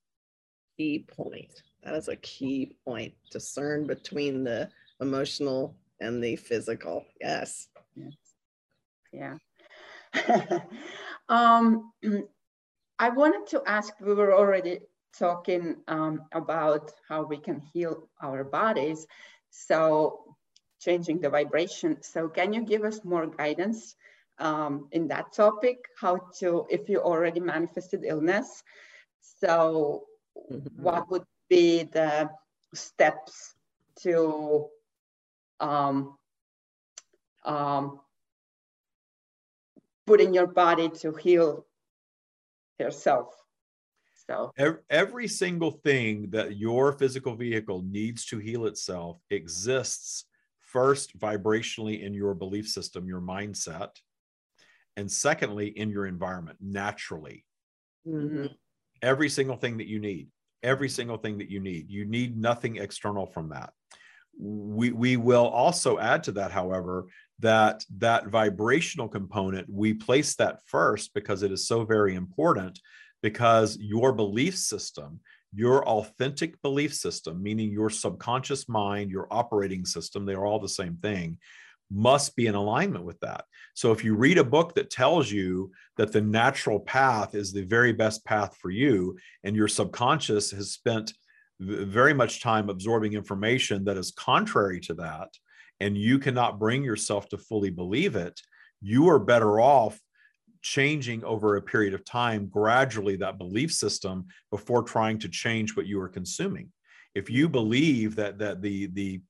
Key point. That is a key point. Discern between the emotional and the physical. Yes. Yes. Yeah. um, I wanted to ask, we were already talking um, about how we can heal our bodies. So changing the vibration. So can you give us more guidance um, in that topic? How to, if you already manifested illness, so Mhm. what would be the steps to um, um, putting your body to heal yourself. So Ev- every single thing that your physical vehicle needs to heal itself exists first vibrationally in your belief system your mindset and secondly in your environment naturally Mhm. every single thing that you need every single thing that you need you need nothing external from that we we will also add to that however that that vibrational component we place that first because it is so very important because your belief system your authentic belief system meaning your subconscious mind your operating system they are all the same thing must be in alignment with that. So if you read a book that tells you that the natural path is the very best path for you and your subconscious has spent very much time absorbing information that is contrary to that and you cannot bring yourself to fully believe it, you are better off changing over a period of time gradually that belief system before trying to change what you are consuming. If you believe that that the the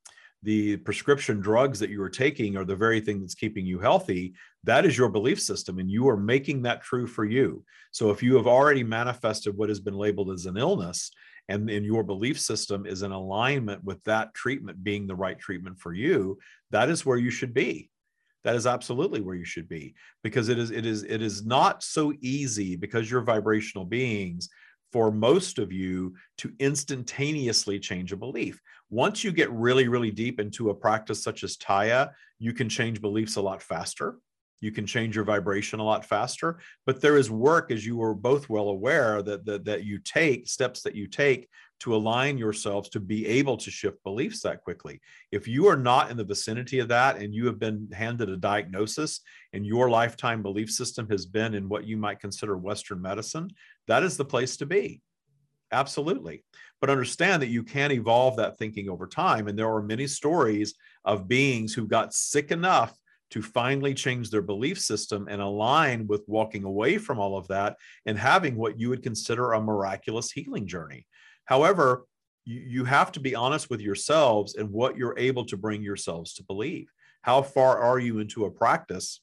the prescription drugs that you are taking are the very thing that's keeping you healthy that is your belief system and you are making that true for you. So if you have already manifested what has been labeled as an illness and, and your belief system is in alignment with that treatment being the right treatment for you that is where you should be. That is absolutely where you should be because it is it is it is not so easy because you're vibrational beings for most of you to instantaneously change a belief. Once you get really, really deep into a practice such as Tya, you can change beliefs a lot faster. You can change your vibration a lot faster. But there is work, as you are both well aware, that, that, that you take, steps that you take to align yourselves to be able to shift beliefs that quickly. If you are not in the vicinity of that and you have been handed a diagnosis and your lifetime belief system has been in what you might consider Western medicine, that is the place to be. Absolutely. But understand that you can evolve that thinking over time. And there are many stories of beings who got sick enough to finally change their belief system and align with walking away from all of that and having what you would consider a miraculous healing journey. However, you, have to be honest with yourselves and what you're able to bring yourselves to believe. How far are you into a practice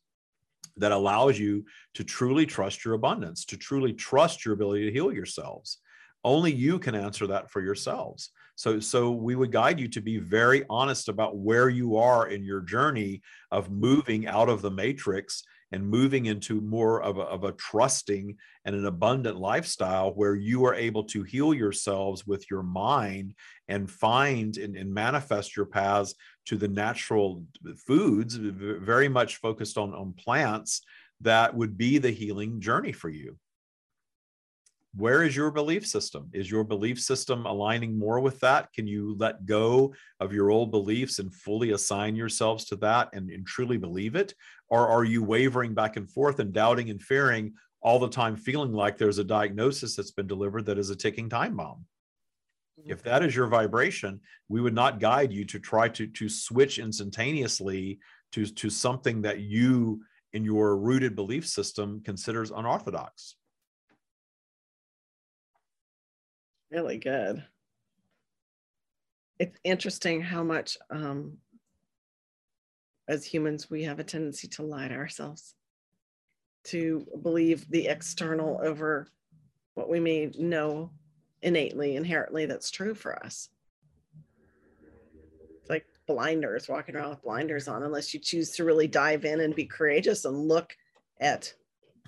that allows you to truly trust your abundance, to truly trust your ability to heal yourselves. Only you can answer that for yourselves. So, so we would guide you to be very honest about where you are in your journey of moving out of the matrix and moving into more of a, of a trusting and an abundant lifestyle where you are able to heal yourselves with your mind and find and, and manifest your paths to the natural foods, very much focused on, on plants that would be the healing journey for you. Where is your belief system? Is your belief system aligning more with that? Can you let go of your old beliefs and fully assign yourselves to that and, and truly believe it? Or are you wavering back and forth and doubting and fearing all the time, feeling like there's a diagnosis that's been delivered that is a ticking time bomb? Mm-hmm. if that is your vibration we would not guide you to try to to switch instantaneously to to something that you in your rooted belief system considers unorthodox really good it's interesting how much um as humans we have a tendency to lie to ourselves to believe the external over what we may know innately, inherently that's true for us. It's like blinders, walking around with blinders on, unless you choose to really dive in and be courageous and look at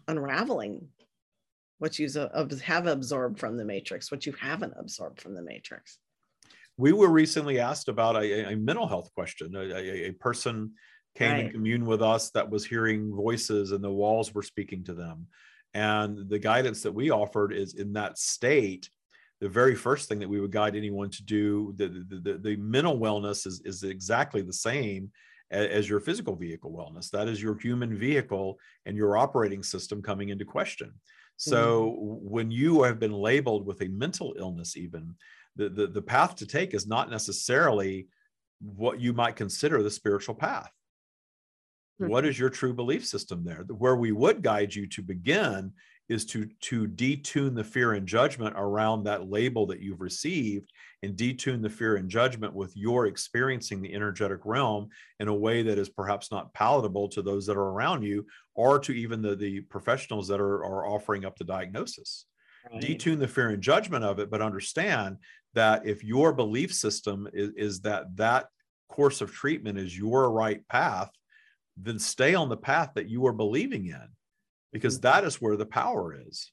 unraveling what you have absorbed from the matrix, what you haven't absorbed from the matrix. We were recently asked about a, a mental health question. A, a, a person came right. in commune with us that was hearing voices and the walls were speaking to them. And the guidance that we offered is in that state, the very first thing that we would guide anyone to do the, the, the, the mental wellness is, is exactly the same as your physical vehicle wellness that is your human vehicle and your operating system coming into question so mm-hmm. when you have been labeled with a mental illness even the, the, the path to take is not necessarily what you might consider the spiritual path mm-hmm. what is your true belief system there where we would guide you to begin is to to detune the fear and judgment around that label that you've received and detune the fear and judgment with your experiencing the energetic realm in a way that is perhaps not palatable to those that are around you or to even the, the professionals that are, are offering up the diagnosis right. detune the fear and judgment of it but understand that if your belief system is, is that that course of treatment is your right path then stay on the path that you are believing in because mm-hmm. that is where the power is.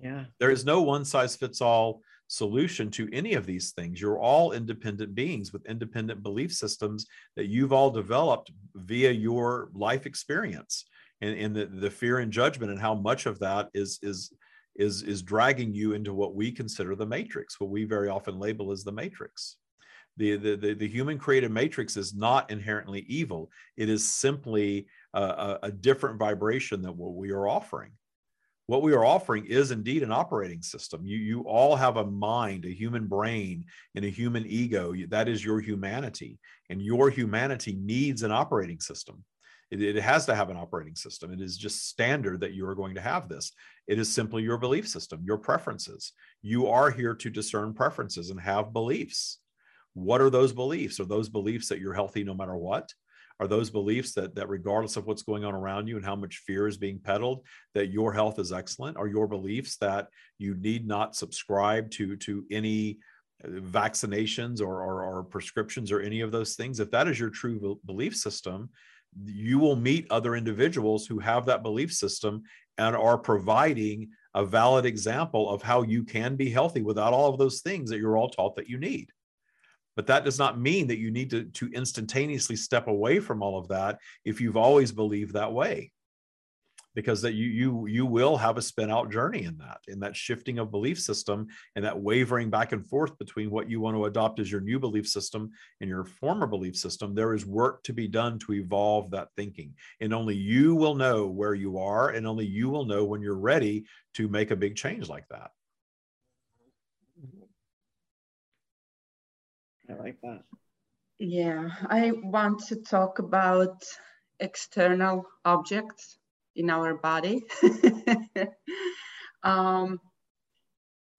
Yeah. There is no one size fits all solution to any of these things. You're all independent beings with independent belief systems that you've all developed via your life experience and, and the, the fear and judgment and how much of that is is is is dragging you into what we consider the matrix, what we very often label as the matrix. The, the, the, the human created matrix is not inherently evil. It is simply a, a, different vibration than what we are offering. what we are offering is indeed an operating system. You, you all have a mind, a human brain, and a human ego. That is your humanity. And your humanity needs an operating system. It, it, has to have an operating system. It is just standard that you are going to have this. It is simply your belief system, your preferences. You are here to discern preferences and have beliefs. What are those beliefs? Are those beliefs that you're healthy no matter what? Are those beliefs that that regardless of what's going on around you and how much fear is being peddled that your health is excellent? Are your beliefs that you need not subscribe to to any uh, vaccinations or, or, or prescriptions or any of those things? If that is your true belief system you will meet other individuals who have that belief system and are providing a valid example of how you can be healthy without all of those things that you're all taught that you need but that does not mean that you need to, to instantaneously step away from all of that if you've always believed that way. Because that you you you will have a spin out journey in that in that shifting of belief system and that wavering back and forth between what you want to adopt as your new belief system and your former belief system. There is work to be done to evolve that thinking. And only you will know where you are and only you will know when you're ready to make a big change like that I like that. Yeah, I want to talk about external objects in our body. um,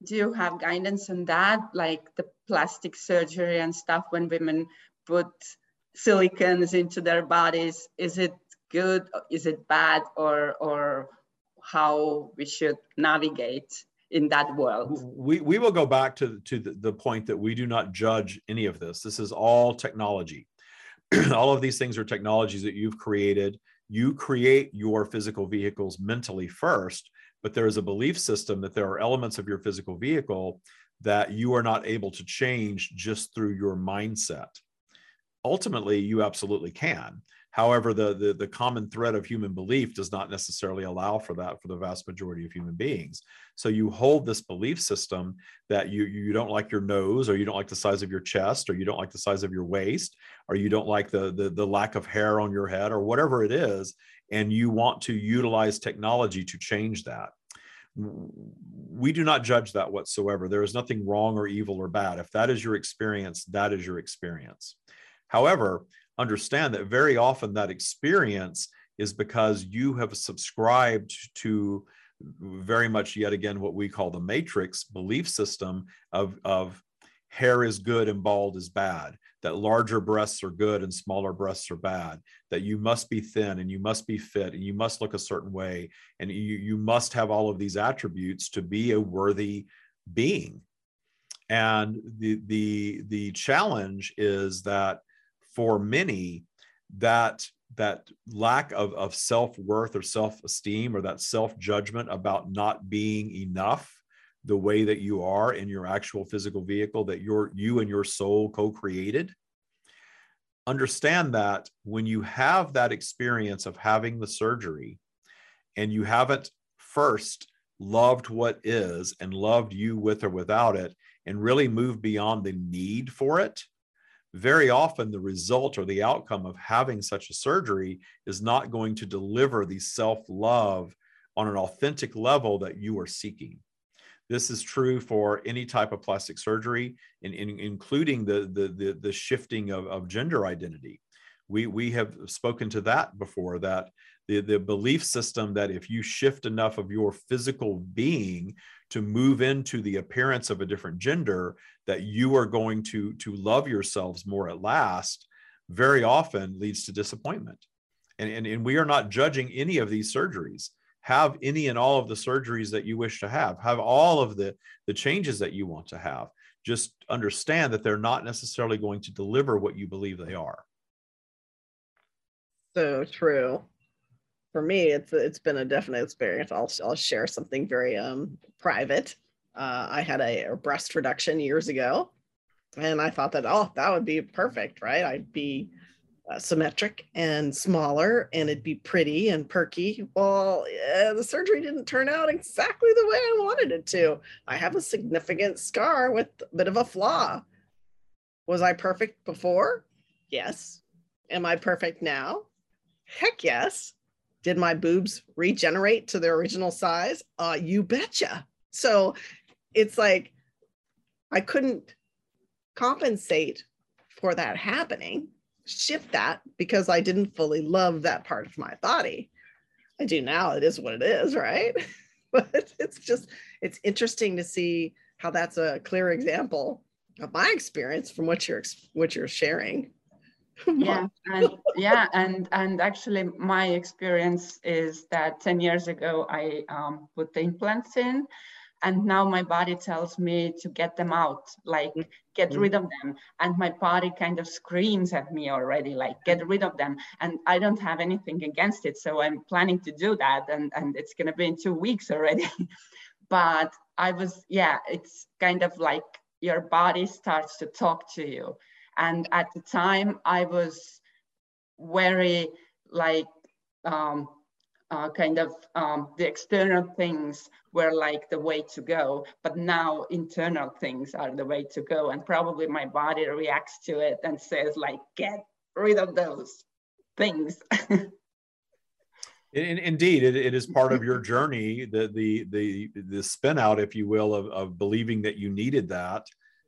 do you have guidance on that, like the plastic surgery and stuff when women put silicons into their bodies? Is it good? Is it bad? Or, or how we should navigate in that world. We, we will go back to, to the, the point that we do not judge any of this. This is all technology. all of these things are technologies that you've created. You create your physical vehicles mentally first, but there is a belief system that there are elements of your physical vehicle that you are not able to change just through your mindset. Ultimately, you absolutely can. However, the, the, the common thread of human belief does not necessarily allow for that for the vast majority of human beings. So you hold this belief system that you you don't like your nose, or you don't like the size of your chest, or you don't like the size of your waist, or you don't like the the, the lack of hair on your head, or whatever it is, and you want to utilize technology to change that we do not judge that whatsoever. There is nothing wrong or evil or bad. If that is your experience, that is your experience. However, understand that very often that experience is because you have subscribed to very much yet again what we call the matrix belief system of, of hair is good and bald is bad that larger breasts are good and smaller breasts are bad that you must be thin and you must be fit and you must look a certain way and you, you must have all of these attributes to be a worthy being. And the the the challenge is that for many that that lack of, of self-worth or self-esteem or that self-judgment about not being enough the way that you are in your actual physical vehicle that your you and your soul co-created. Understand that when you have that experience of having the surgery and you haven't first loved what is and loved you with or without it and really moved beyond the need for it very often the result or the outcome of having such a surgery is not going to deliver the self love on an authentic level that you are seeking. This is true for any type of plastic surgery, in, in, including the, the, the, the shifting of, of gender identity. We, we have spoken to that before that the, the belief system that if you shift enough of your physical being to move into the appearance of a different gender that you are going to to love yourselves more at last very often leads to disappointment. And, and, and we are not judging any of these surgeries. Have any and all of the surgeries that you wish to have. Have all of the the changes that you want to have. Just understand that they're not necessarily going to deliver what you believe they are. So true for me, it's it's been a definite experience. I'll I'll share something very um private. Uh, I had a, a breast reduction years ago, and I thought that oh that would be perfect, right? I'd be uh, symmetric and smaller, and it'd be pretty and perky. Well, yeah, the surgery didn't turn out exactly the way I wanted it to. I have a significant scar with a bit of a flaw. Was I perfect before? Yes. Am I perfect now? Heck yes did my boobs regenerate to their original size? Uh, you betcha. So it's like I couldn't compensate for that happening, shift that because I didn't fully love that part of my body. I do now, it is what it is, right? but it's just, it's interesting to see how that's a clear example of my experience from what you're what you're sharing yeah and yeah and and actually my experience is that 10 years ago i um, put the implants in and now my body tells me to get them out like get rid of them. And my body kind of screams at me already like get rid of them. And i don't have anything against it so i'm planning to do that and and it's going to be in two weeks already. But i was yeah it's kind of like your body starts to talk to you and at the time i was very like um, uh, kind of um, the external things were like the way to go. But now internal things are the way to go. And probably my body reacts to it and says like get rid of those things. In, indeed, it, it is part of your journey, the the the the spin out, if you will, of, of believing that you needed that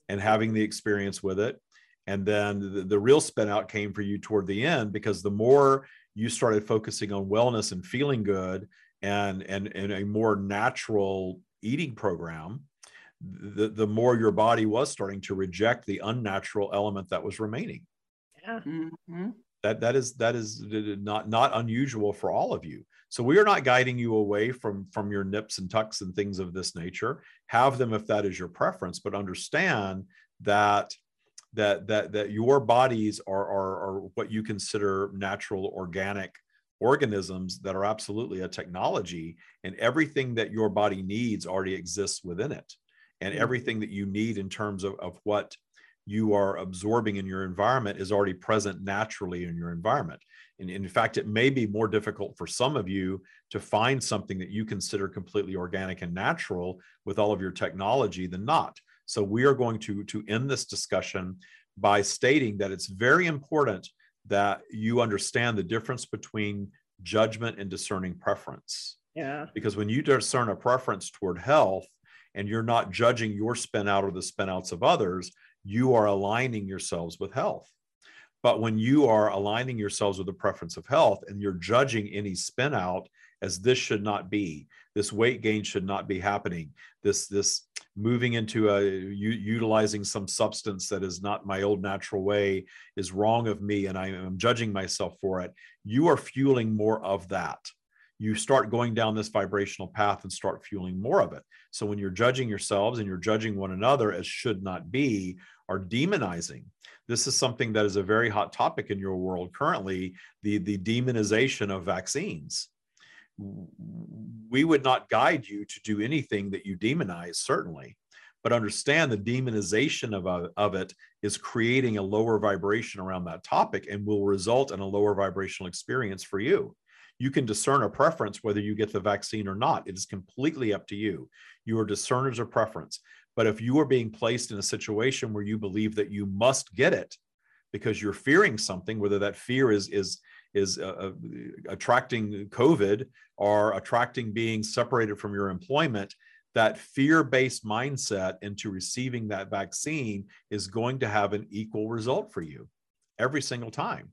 and having the experience with it. And then the, the real spin out came for you toward the end because the more you started focusing on wellness and feeling good and and, and a more natural eating program, the, the more your body was starting to reject the unnatural element that was remaining. Yeah. Mm-hmm that that is that is not not unusual for all of you so we are not guiding you away from from your nips and tucks and things of this nature have them if that is your preference but understand that that that that your bodies are are, are what you consider natural organic organisms that are absolutely a technology and everything that your body needs already exists within it and mm-hmm. everything that you need in terms of, of what you are absorbing in your environment is already present naturally in your environment. And in fact, it may be more difficult for some of you to find something that you consider completely organic and natural with all of your technology than not. So we are going to, to end this discussion by stating that it's very important that you understand the difference between judgment and discerning preference. Yeah. Because when you discern a preference toward health and you're not judging your spin out or the spin outs of others, you are aligning yourselves with health. But when you are aligning yourselves with the preference of health and you're judging any spin out as this should not be, this weight gain should not be happening, this this moving into a u- utilizing some substance that is not my old natural way is wrong of me and I am judging myself for it, you are fueling more of that you start going down this vibrational path and start fueling more of it. So when you're judging yourselves and you're judging one another as should not be, are demonizing. This is something that is a very hot topic in your world currently the, the demonization of vaccines. We would not guide you to do anything that you demonize, certainly, but understand the demonization of, of it is creating a lower vibration around that topic and will result in a lower vibrational experience for you you can discern a preference whether you get the vaccine or not. It is completely up to you. You are discerners of preference. But if you are being placed in a situation where you believe that you must get it because you're fearing something, whether that fear is is is uh, uh attracting COVID or attracting being separated from your employment, that fear-based mindset into receiving that vaccine is going to have an equal result for you every single time.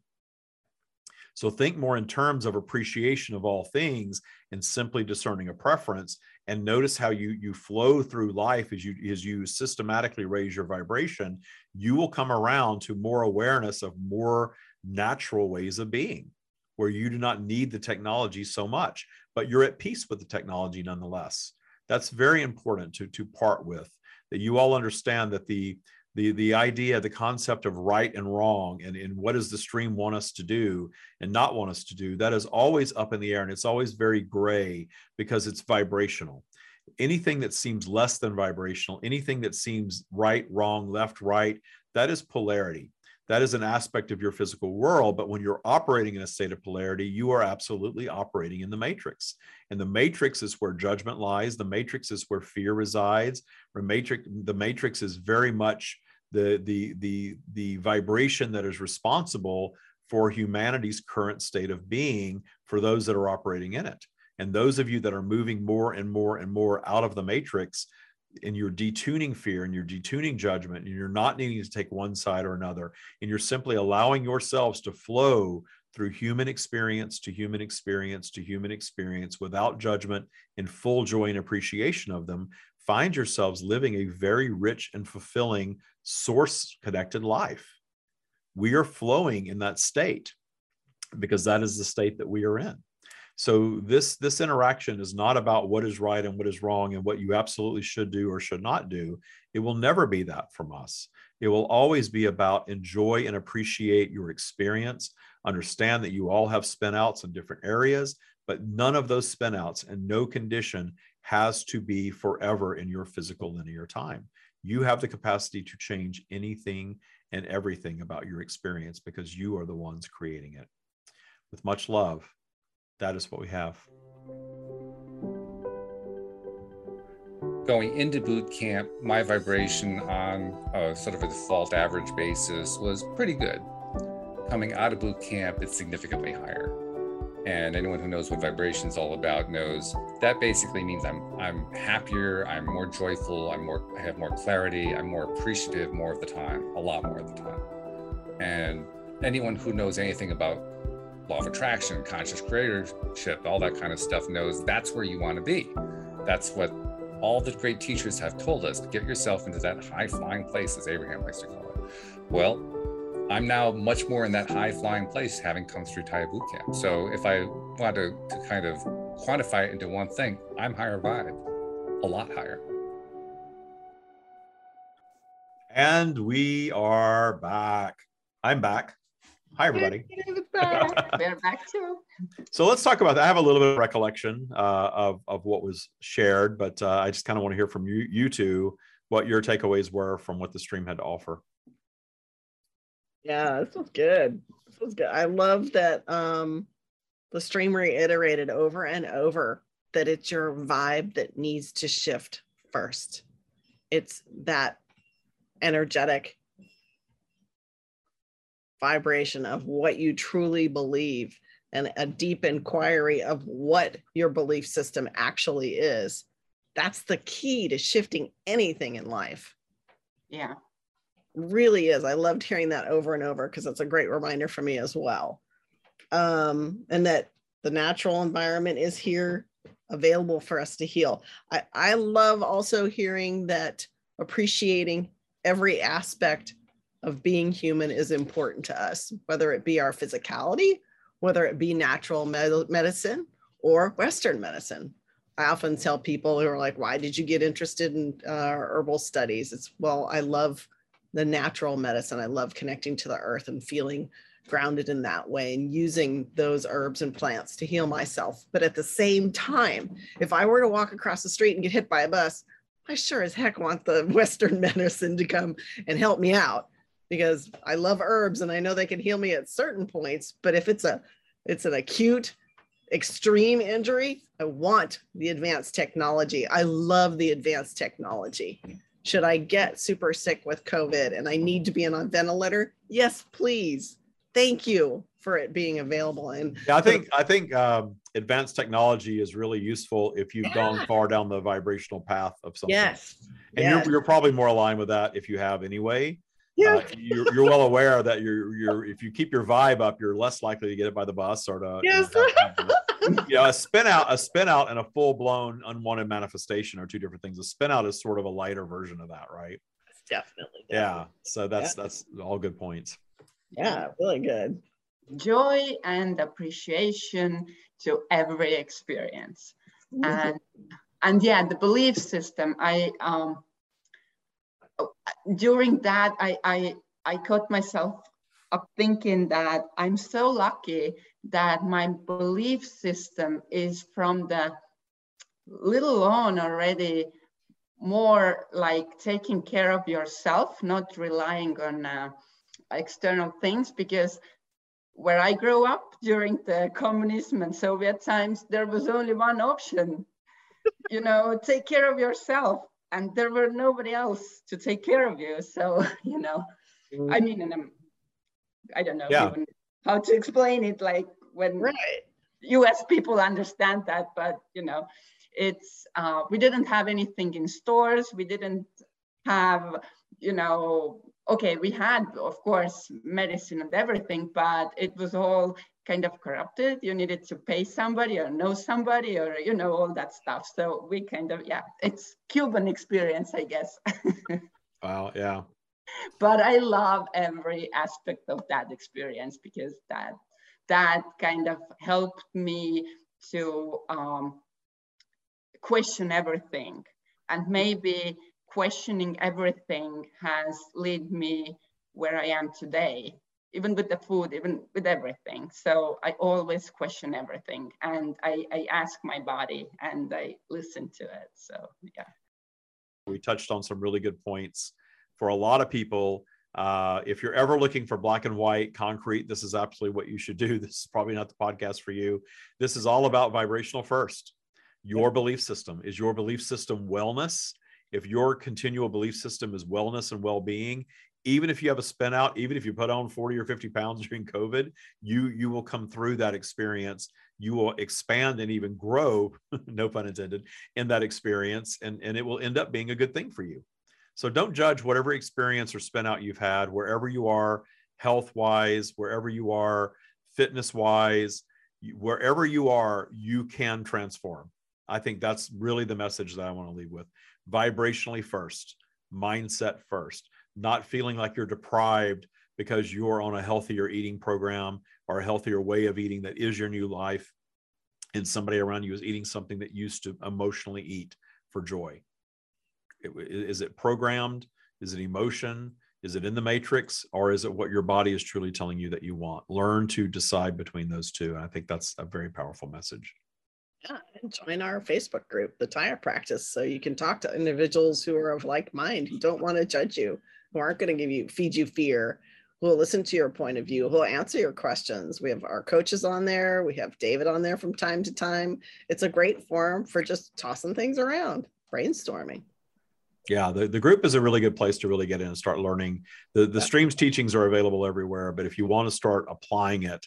So think more in terms of appreciation of all things and simply discerning a preference. And notice how you you flow through life as you as you systematically raise your vibration. You will come around to more awareness of more natural ways of being, where you do not need the technology so much, but you're at peace with the technology nonetheless. That's very important to to part with. That you all understand that the the the idea the concept of right and wrong and, and what does the stream want us to do and not want us to do that is always up in the air and it's always very gray because it's vibrational anything that seems less than vibrational anything that seems right wrong left right that is polarity that is an aspect of your physical world but when you're operating in a state of polarity you are absolutely operating in the matrix. And the matrix is where judgment lies. The matrix is where fear resides. The matrix the matrix is very much the the the the vibration that is responsible for humanity's current state of being for those that are operating in it. And those of you that are moving more and more and more out of the matrix, and you're detuning fear and you're detuning judgment and you're not needing to take one side or another and you're simply allowing yourselves to flow through human experience to human experience to human experience without judgment in full joy and appreciation of them find yourselves living a very rich and fulfilling source connected life. We are flowing in that state because that is the state that we are in so this this interaction is not about what is right and what is wrong and what you absolutely should do or should not do. It will never be that from us. It will always be about enjoy and appreciate your experience understand that you all have spinouts in different areas but none of those spinouts and no condition has to be forever in your physical linear time. You have the capacity to change anything and everything about your experience because you are the ones creating it. With much love that is what we have. Going into boot camp, my vibration on a sort of a default average basis was pretty good. Coming out of boot camp, it's significantly higher. And anyone who knows what vibration is all about knows that basically means I'm I'm happier, I'm more joyful, I'm more I have more clarity, I'm more appreciative more of the time, a lot more of the time. And anyone who knows anything about law of attraction, conscious creatorship, all that kind of stuff knows that's where you want to be. That's what all the great teachers have told us. Get yourself into that high flying place, as Abraham likes to call it. Well, I'm now much more in that high flying place having come through Tya Boot Camp. So if I want to, to kind of quantify it into one thing, I'm higher vibe, a lot higher. And we are back. I'm back. Hi, everybody. We're back too. So let's talk about that. I have a little bit of recollection uh, of, of what was shared, but uh, I just kind of want to hear from you, you two what your takeaways were from what the stream had to offer. Yeah, this was good. This was good. I love that um, the stream reiterated over and over that it's your vibe that needs to shift first. It's that energetic vibration of what you truly believe and a deep inquiry of what your belief system actually is. That's the key to shifting anything in life. Yeah. Really is. I loved hearing that over and over because it's a great reminder for me as well. Um, and that the natural environment is here available for us to heal. I, I love also hearing that appreciating every aspect of being human is important to us, whether it be our physicality, whether it be natural med- medicine or Western medicine. I often tell people who are like, why did you get interested in uh, herbal studies? It's, well, I love the natural medicine. I love connecting to the earth and feeling grounded in that way and using those herbs and plants to heal myself. But at the same time, if I were to walk across the street and get hit by a bus, I sure as heck want the Western medicine to come and help me out because I love herbs and I know they can heal me at certain points. But if it's a it's an acute extreme injury, I want the advanced technology. I love the advanced technology. Should I get super sick with COVID and I need to be on a ventilator? Yes, please. Thank you for it being available. And yeah, I think I think um, advanced technology is really useful if you've yeah. gone far down the vibrational path of something. Yes. And yes. You're, you're probably more aligned with that if you have anyway. Yeah. Uh, you're, you're well aware that you're you're if you keep your vibe up, you're less likely to get it by the bus or to yes. You know, you know, a spin out, a spin out and a full blown unwanted manifestation are two different things. A spin out is sort of a lighter version of that, right? Definitely. definitely. Yeah. So that's yeah. that's all good points. Yeah, really good. Joy and appreciation to every experience. Mm-hmm. And and yeah, the belief system. I um during that, I, I, I caught myself up thinking that I'm so lucky that my belief system is from the little on already more like taking care of yourself, not relying on uh, external things. Because where I grew up during the communism and Soviet times, there was only one option, you know, take care of yourself and there were nobody else to take care of you. So, you know, mm. I mean, and I'm, I don't know. Yeah. how to explain it like when right. us people understand that but you know it's uh, we didn't have anything in stores we didn't have you know okay we had of course medicine and everything but it was all kind of corrupted. You needed to pay somebody or know somebody or you know all that stuff. So we kind of yeah it's cuban experience i guess. Wow yeah. But i love every aspect of that experience because that that kind of helped me to um, question everything. And maybe questioning everything has led me where i am today even with the food, even with everything. So I always question everything and I, I ask my body and I listen to it. So, yeah. We touched on some really good points. For a lot of people, uh, if you're ever looking for black and white concrete, this is absolutely what you should do. This is probably not the podcast for you. This is all about vibrational first. Your belief system is your belief system wellness. If your continual belief system is wellness and well being, even if you have a spin out, even if you put on 40 or 50 pounds during COVID, you you will come through that experience. You will expand and even grow, no pun intended, in that experience, and, and it will end up being a good thing for you. So don't judge whatever experience or spin out you've had, wherever you are, health wise, wherever you are, fitness wise, wherever you are, you can transform. I think that's really the message that I want to leave with. Vibrationally first, mindset first not feeling like you're deprived because you're on a healthier eating program or a healthier way of eating that is your new life. And somebody around you is eating something that used to emotionally eat for joy. Is it programmed? Is it emotion? Is it in the matrix? Or is it what your body is truly telling you that you want? Learn to decide between those two. And i think that's a very powerful message. Yeah, and join our Facebook group, the Tya Practice, so you can talk to individuals who are of like mind, who don't want to judge you, who aren't going to give you feed you fear who will listen to your point of view who will answer your questions. We have our coaches on there. We have david on there from time to time. It's a great forum for just tossing things around brainstorming. Yeah the, the group is a really good place to really get in and start learning. The the streams teachings are available everywhere but if you want to start applying it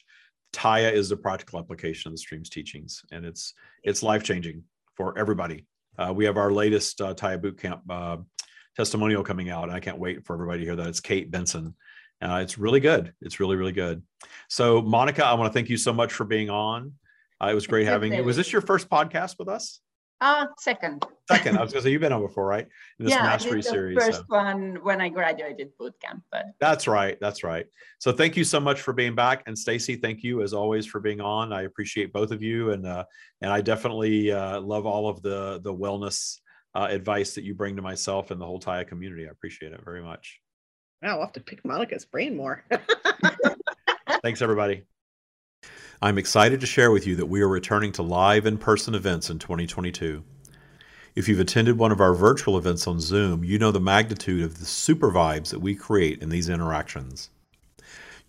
Tya is the practical application of the streams teachings and it's it's life changing for everybody. Uh, we have our latest uh, Tya boot camp uh, testimonial coming out. And I can't wait for everybody to hear that. It's Kate Benson. Uh, it's really good. It's really, really good. So, Monika, I want to thank you so much for being on. Uh, it was great having you. Was this your first podcast with us? Uh, second. Second. I was going to say you've been on before, right? In this yeah, mastery I did the series. First so. one when I graduated boot camp, but that's right. That's right. So thank you so much for being back, and Stacie, thank you as always for being on. I appreciate both of you, and uh, and I definitely uh, love all of the the wellness uh, advice that you bring to myself and the whole Tya community. I appreciate it very much. Wow, I'll have to pick Monika's brain more. Thanks, everybody. I'm excited to share with you that we are returning to live in person events in 2022. If you've attended one of our virtual events on Zoom, you know the magnitude of the super vibes that we create in these interactions.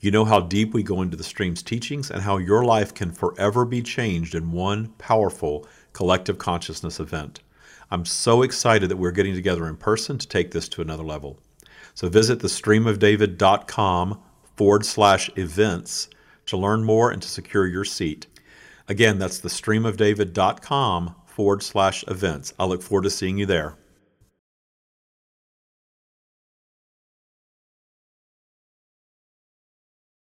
You know how deep we go into the stream's teachings and how your life can forever be changed in one powerful collective consciousness event. I'm so excited that we're getting together in person to take this to another level. So visit thestreamofdavid.com forward slash events to learn more and to secure your seat. Again, that's thestreamofdavid.com forward slash events. I look forward to seeing you there.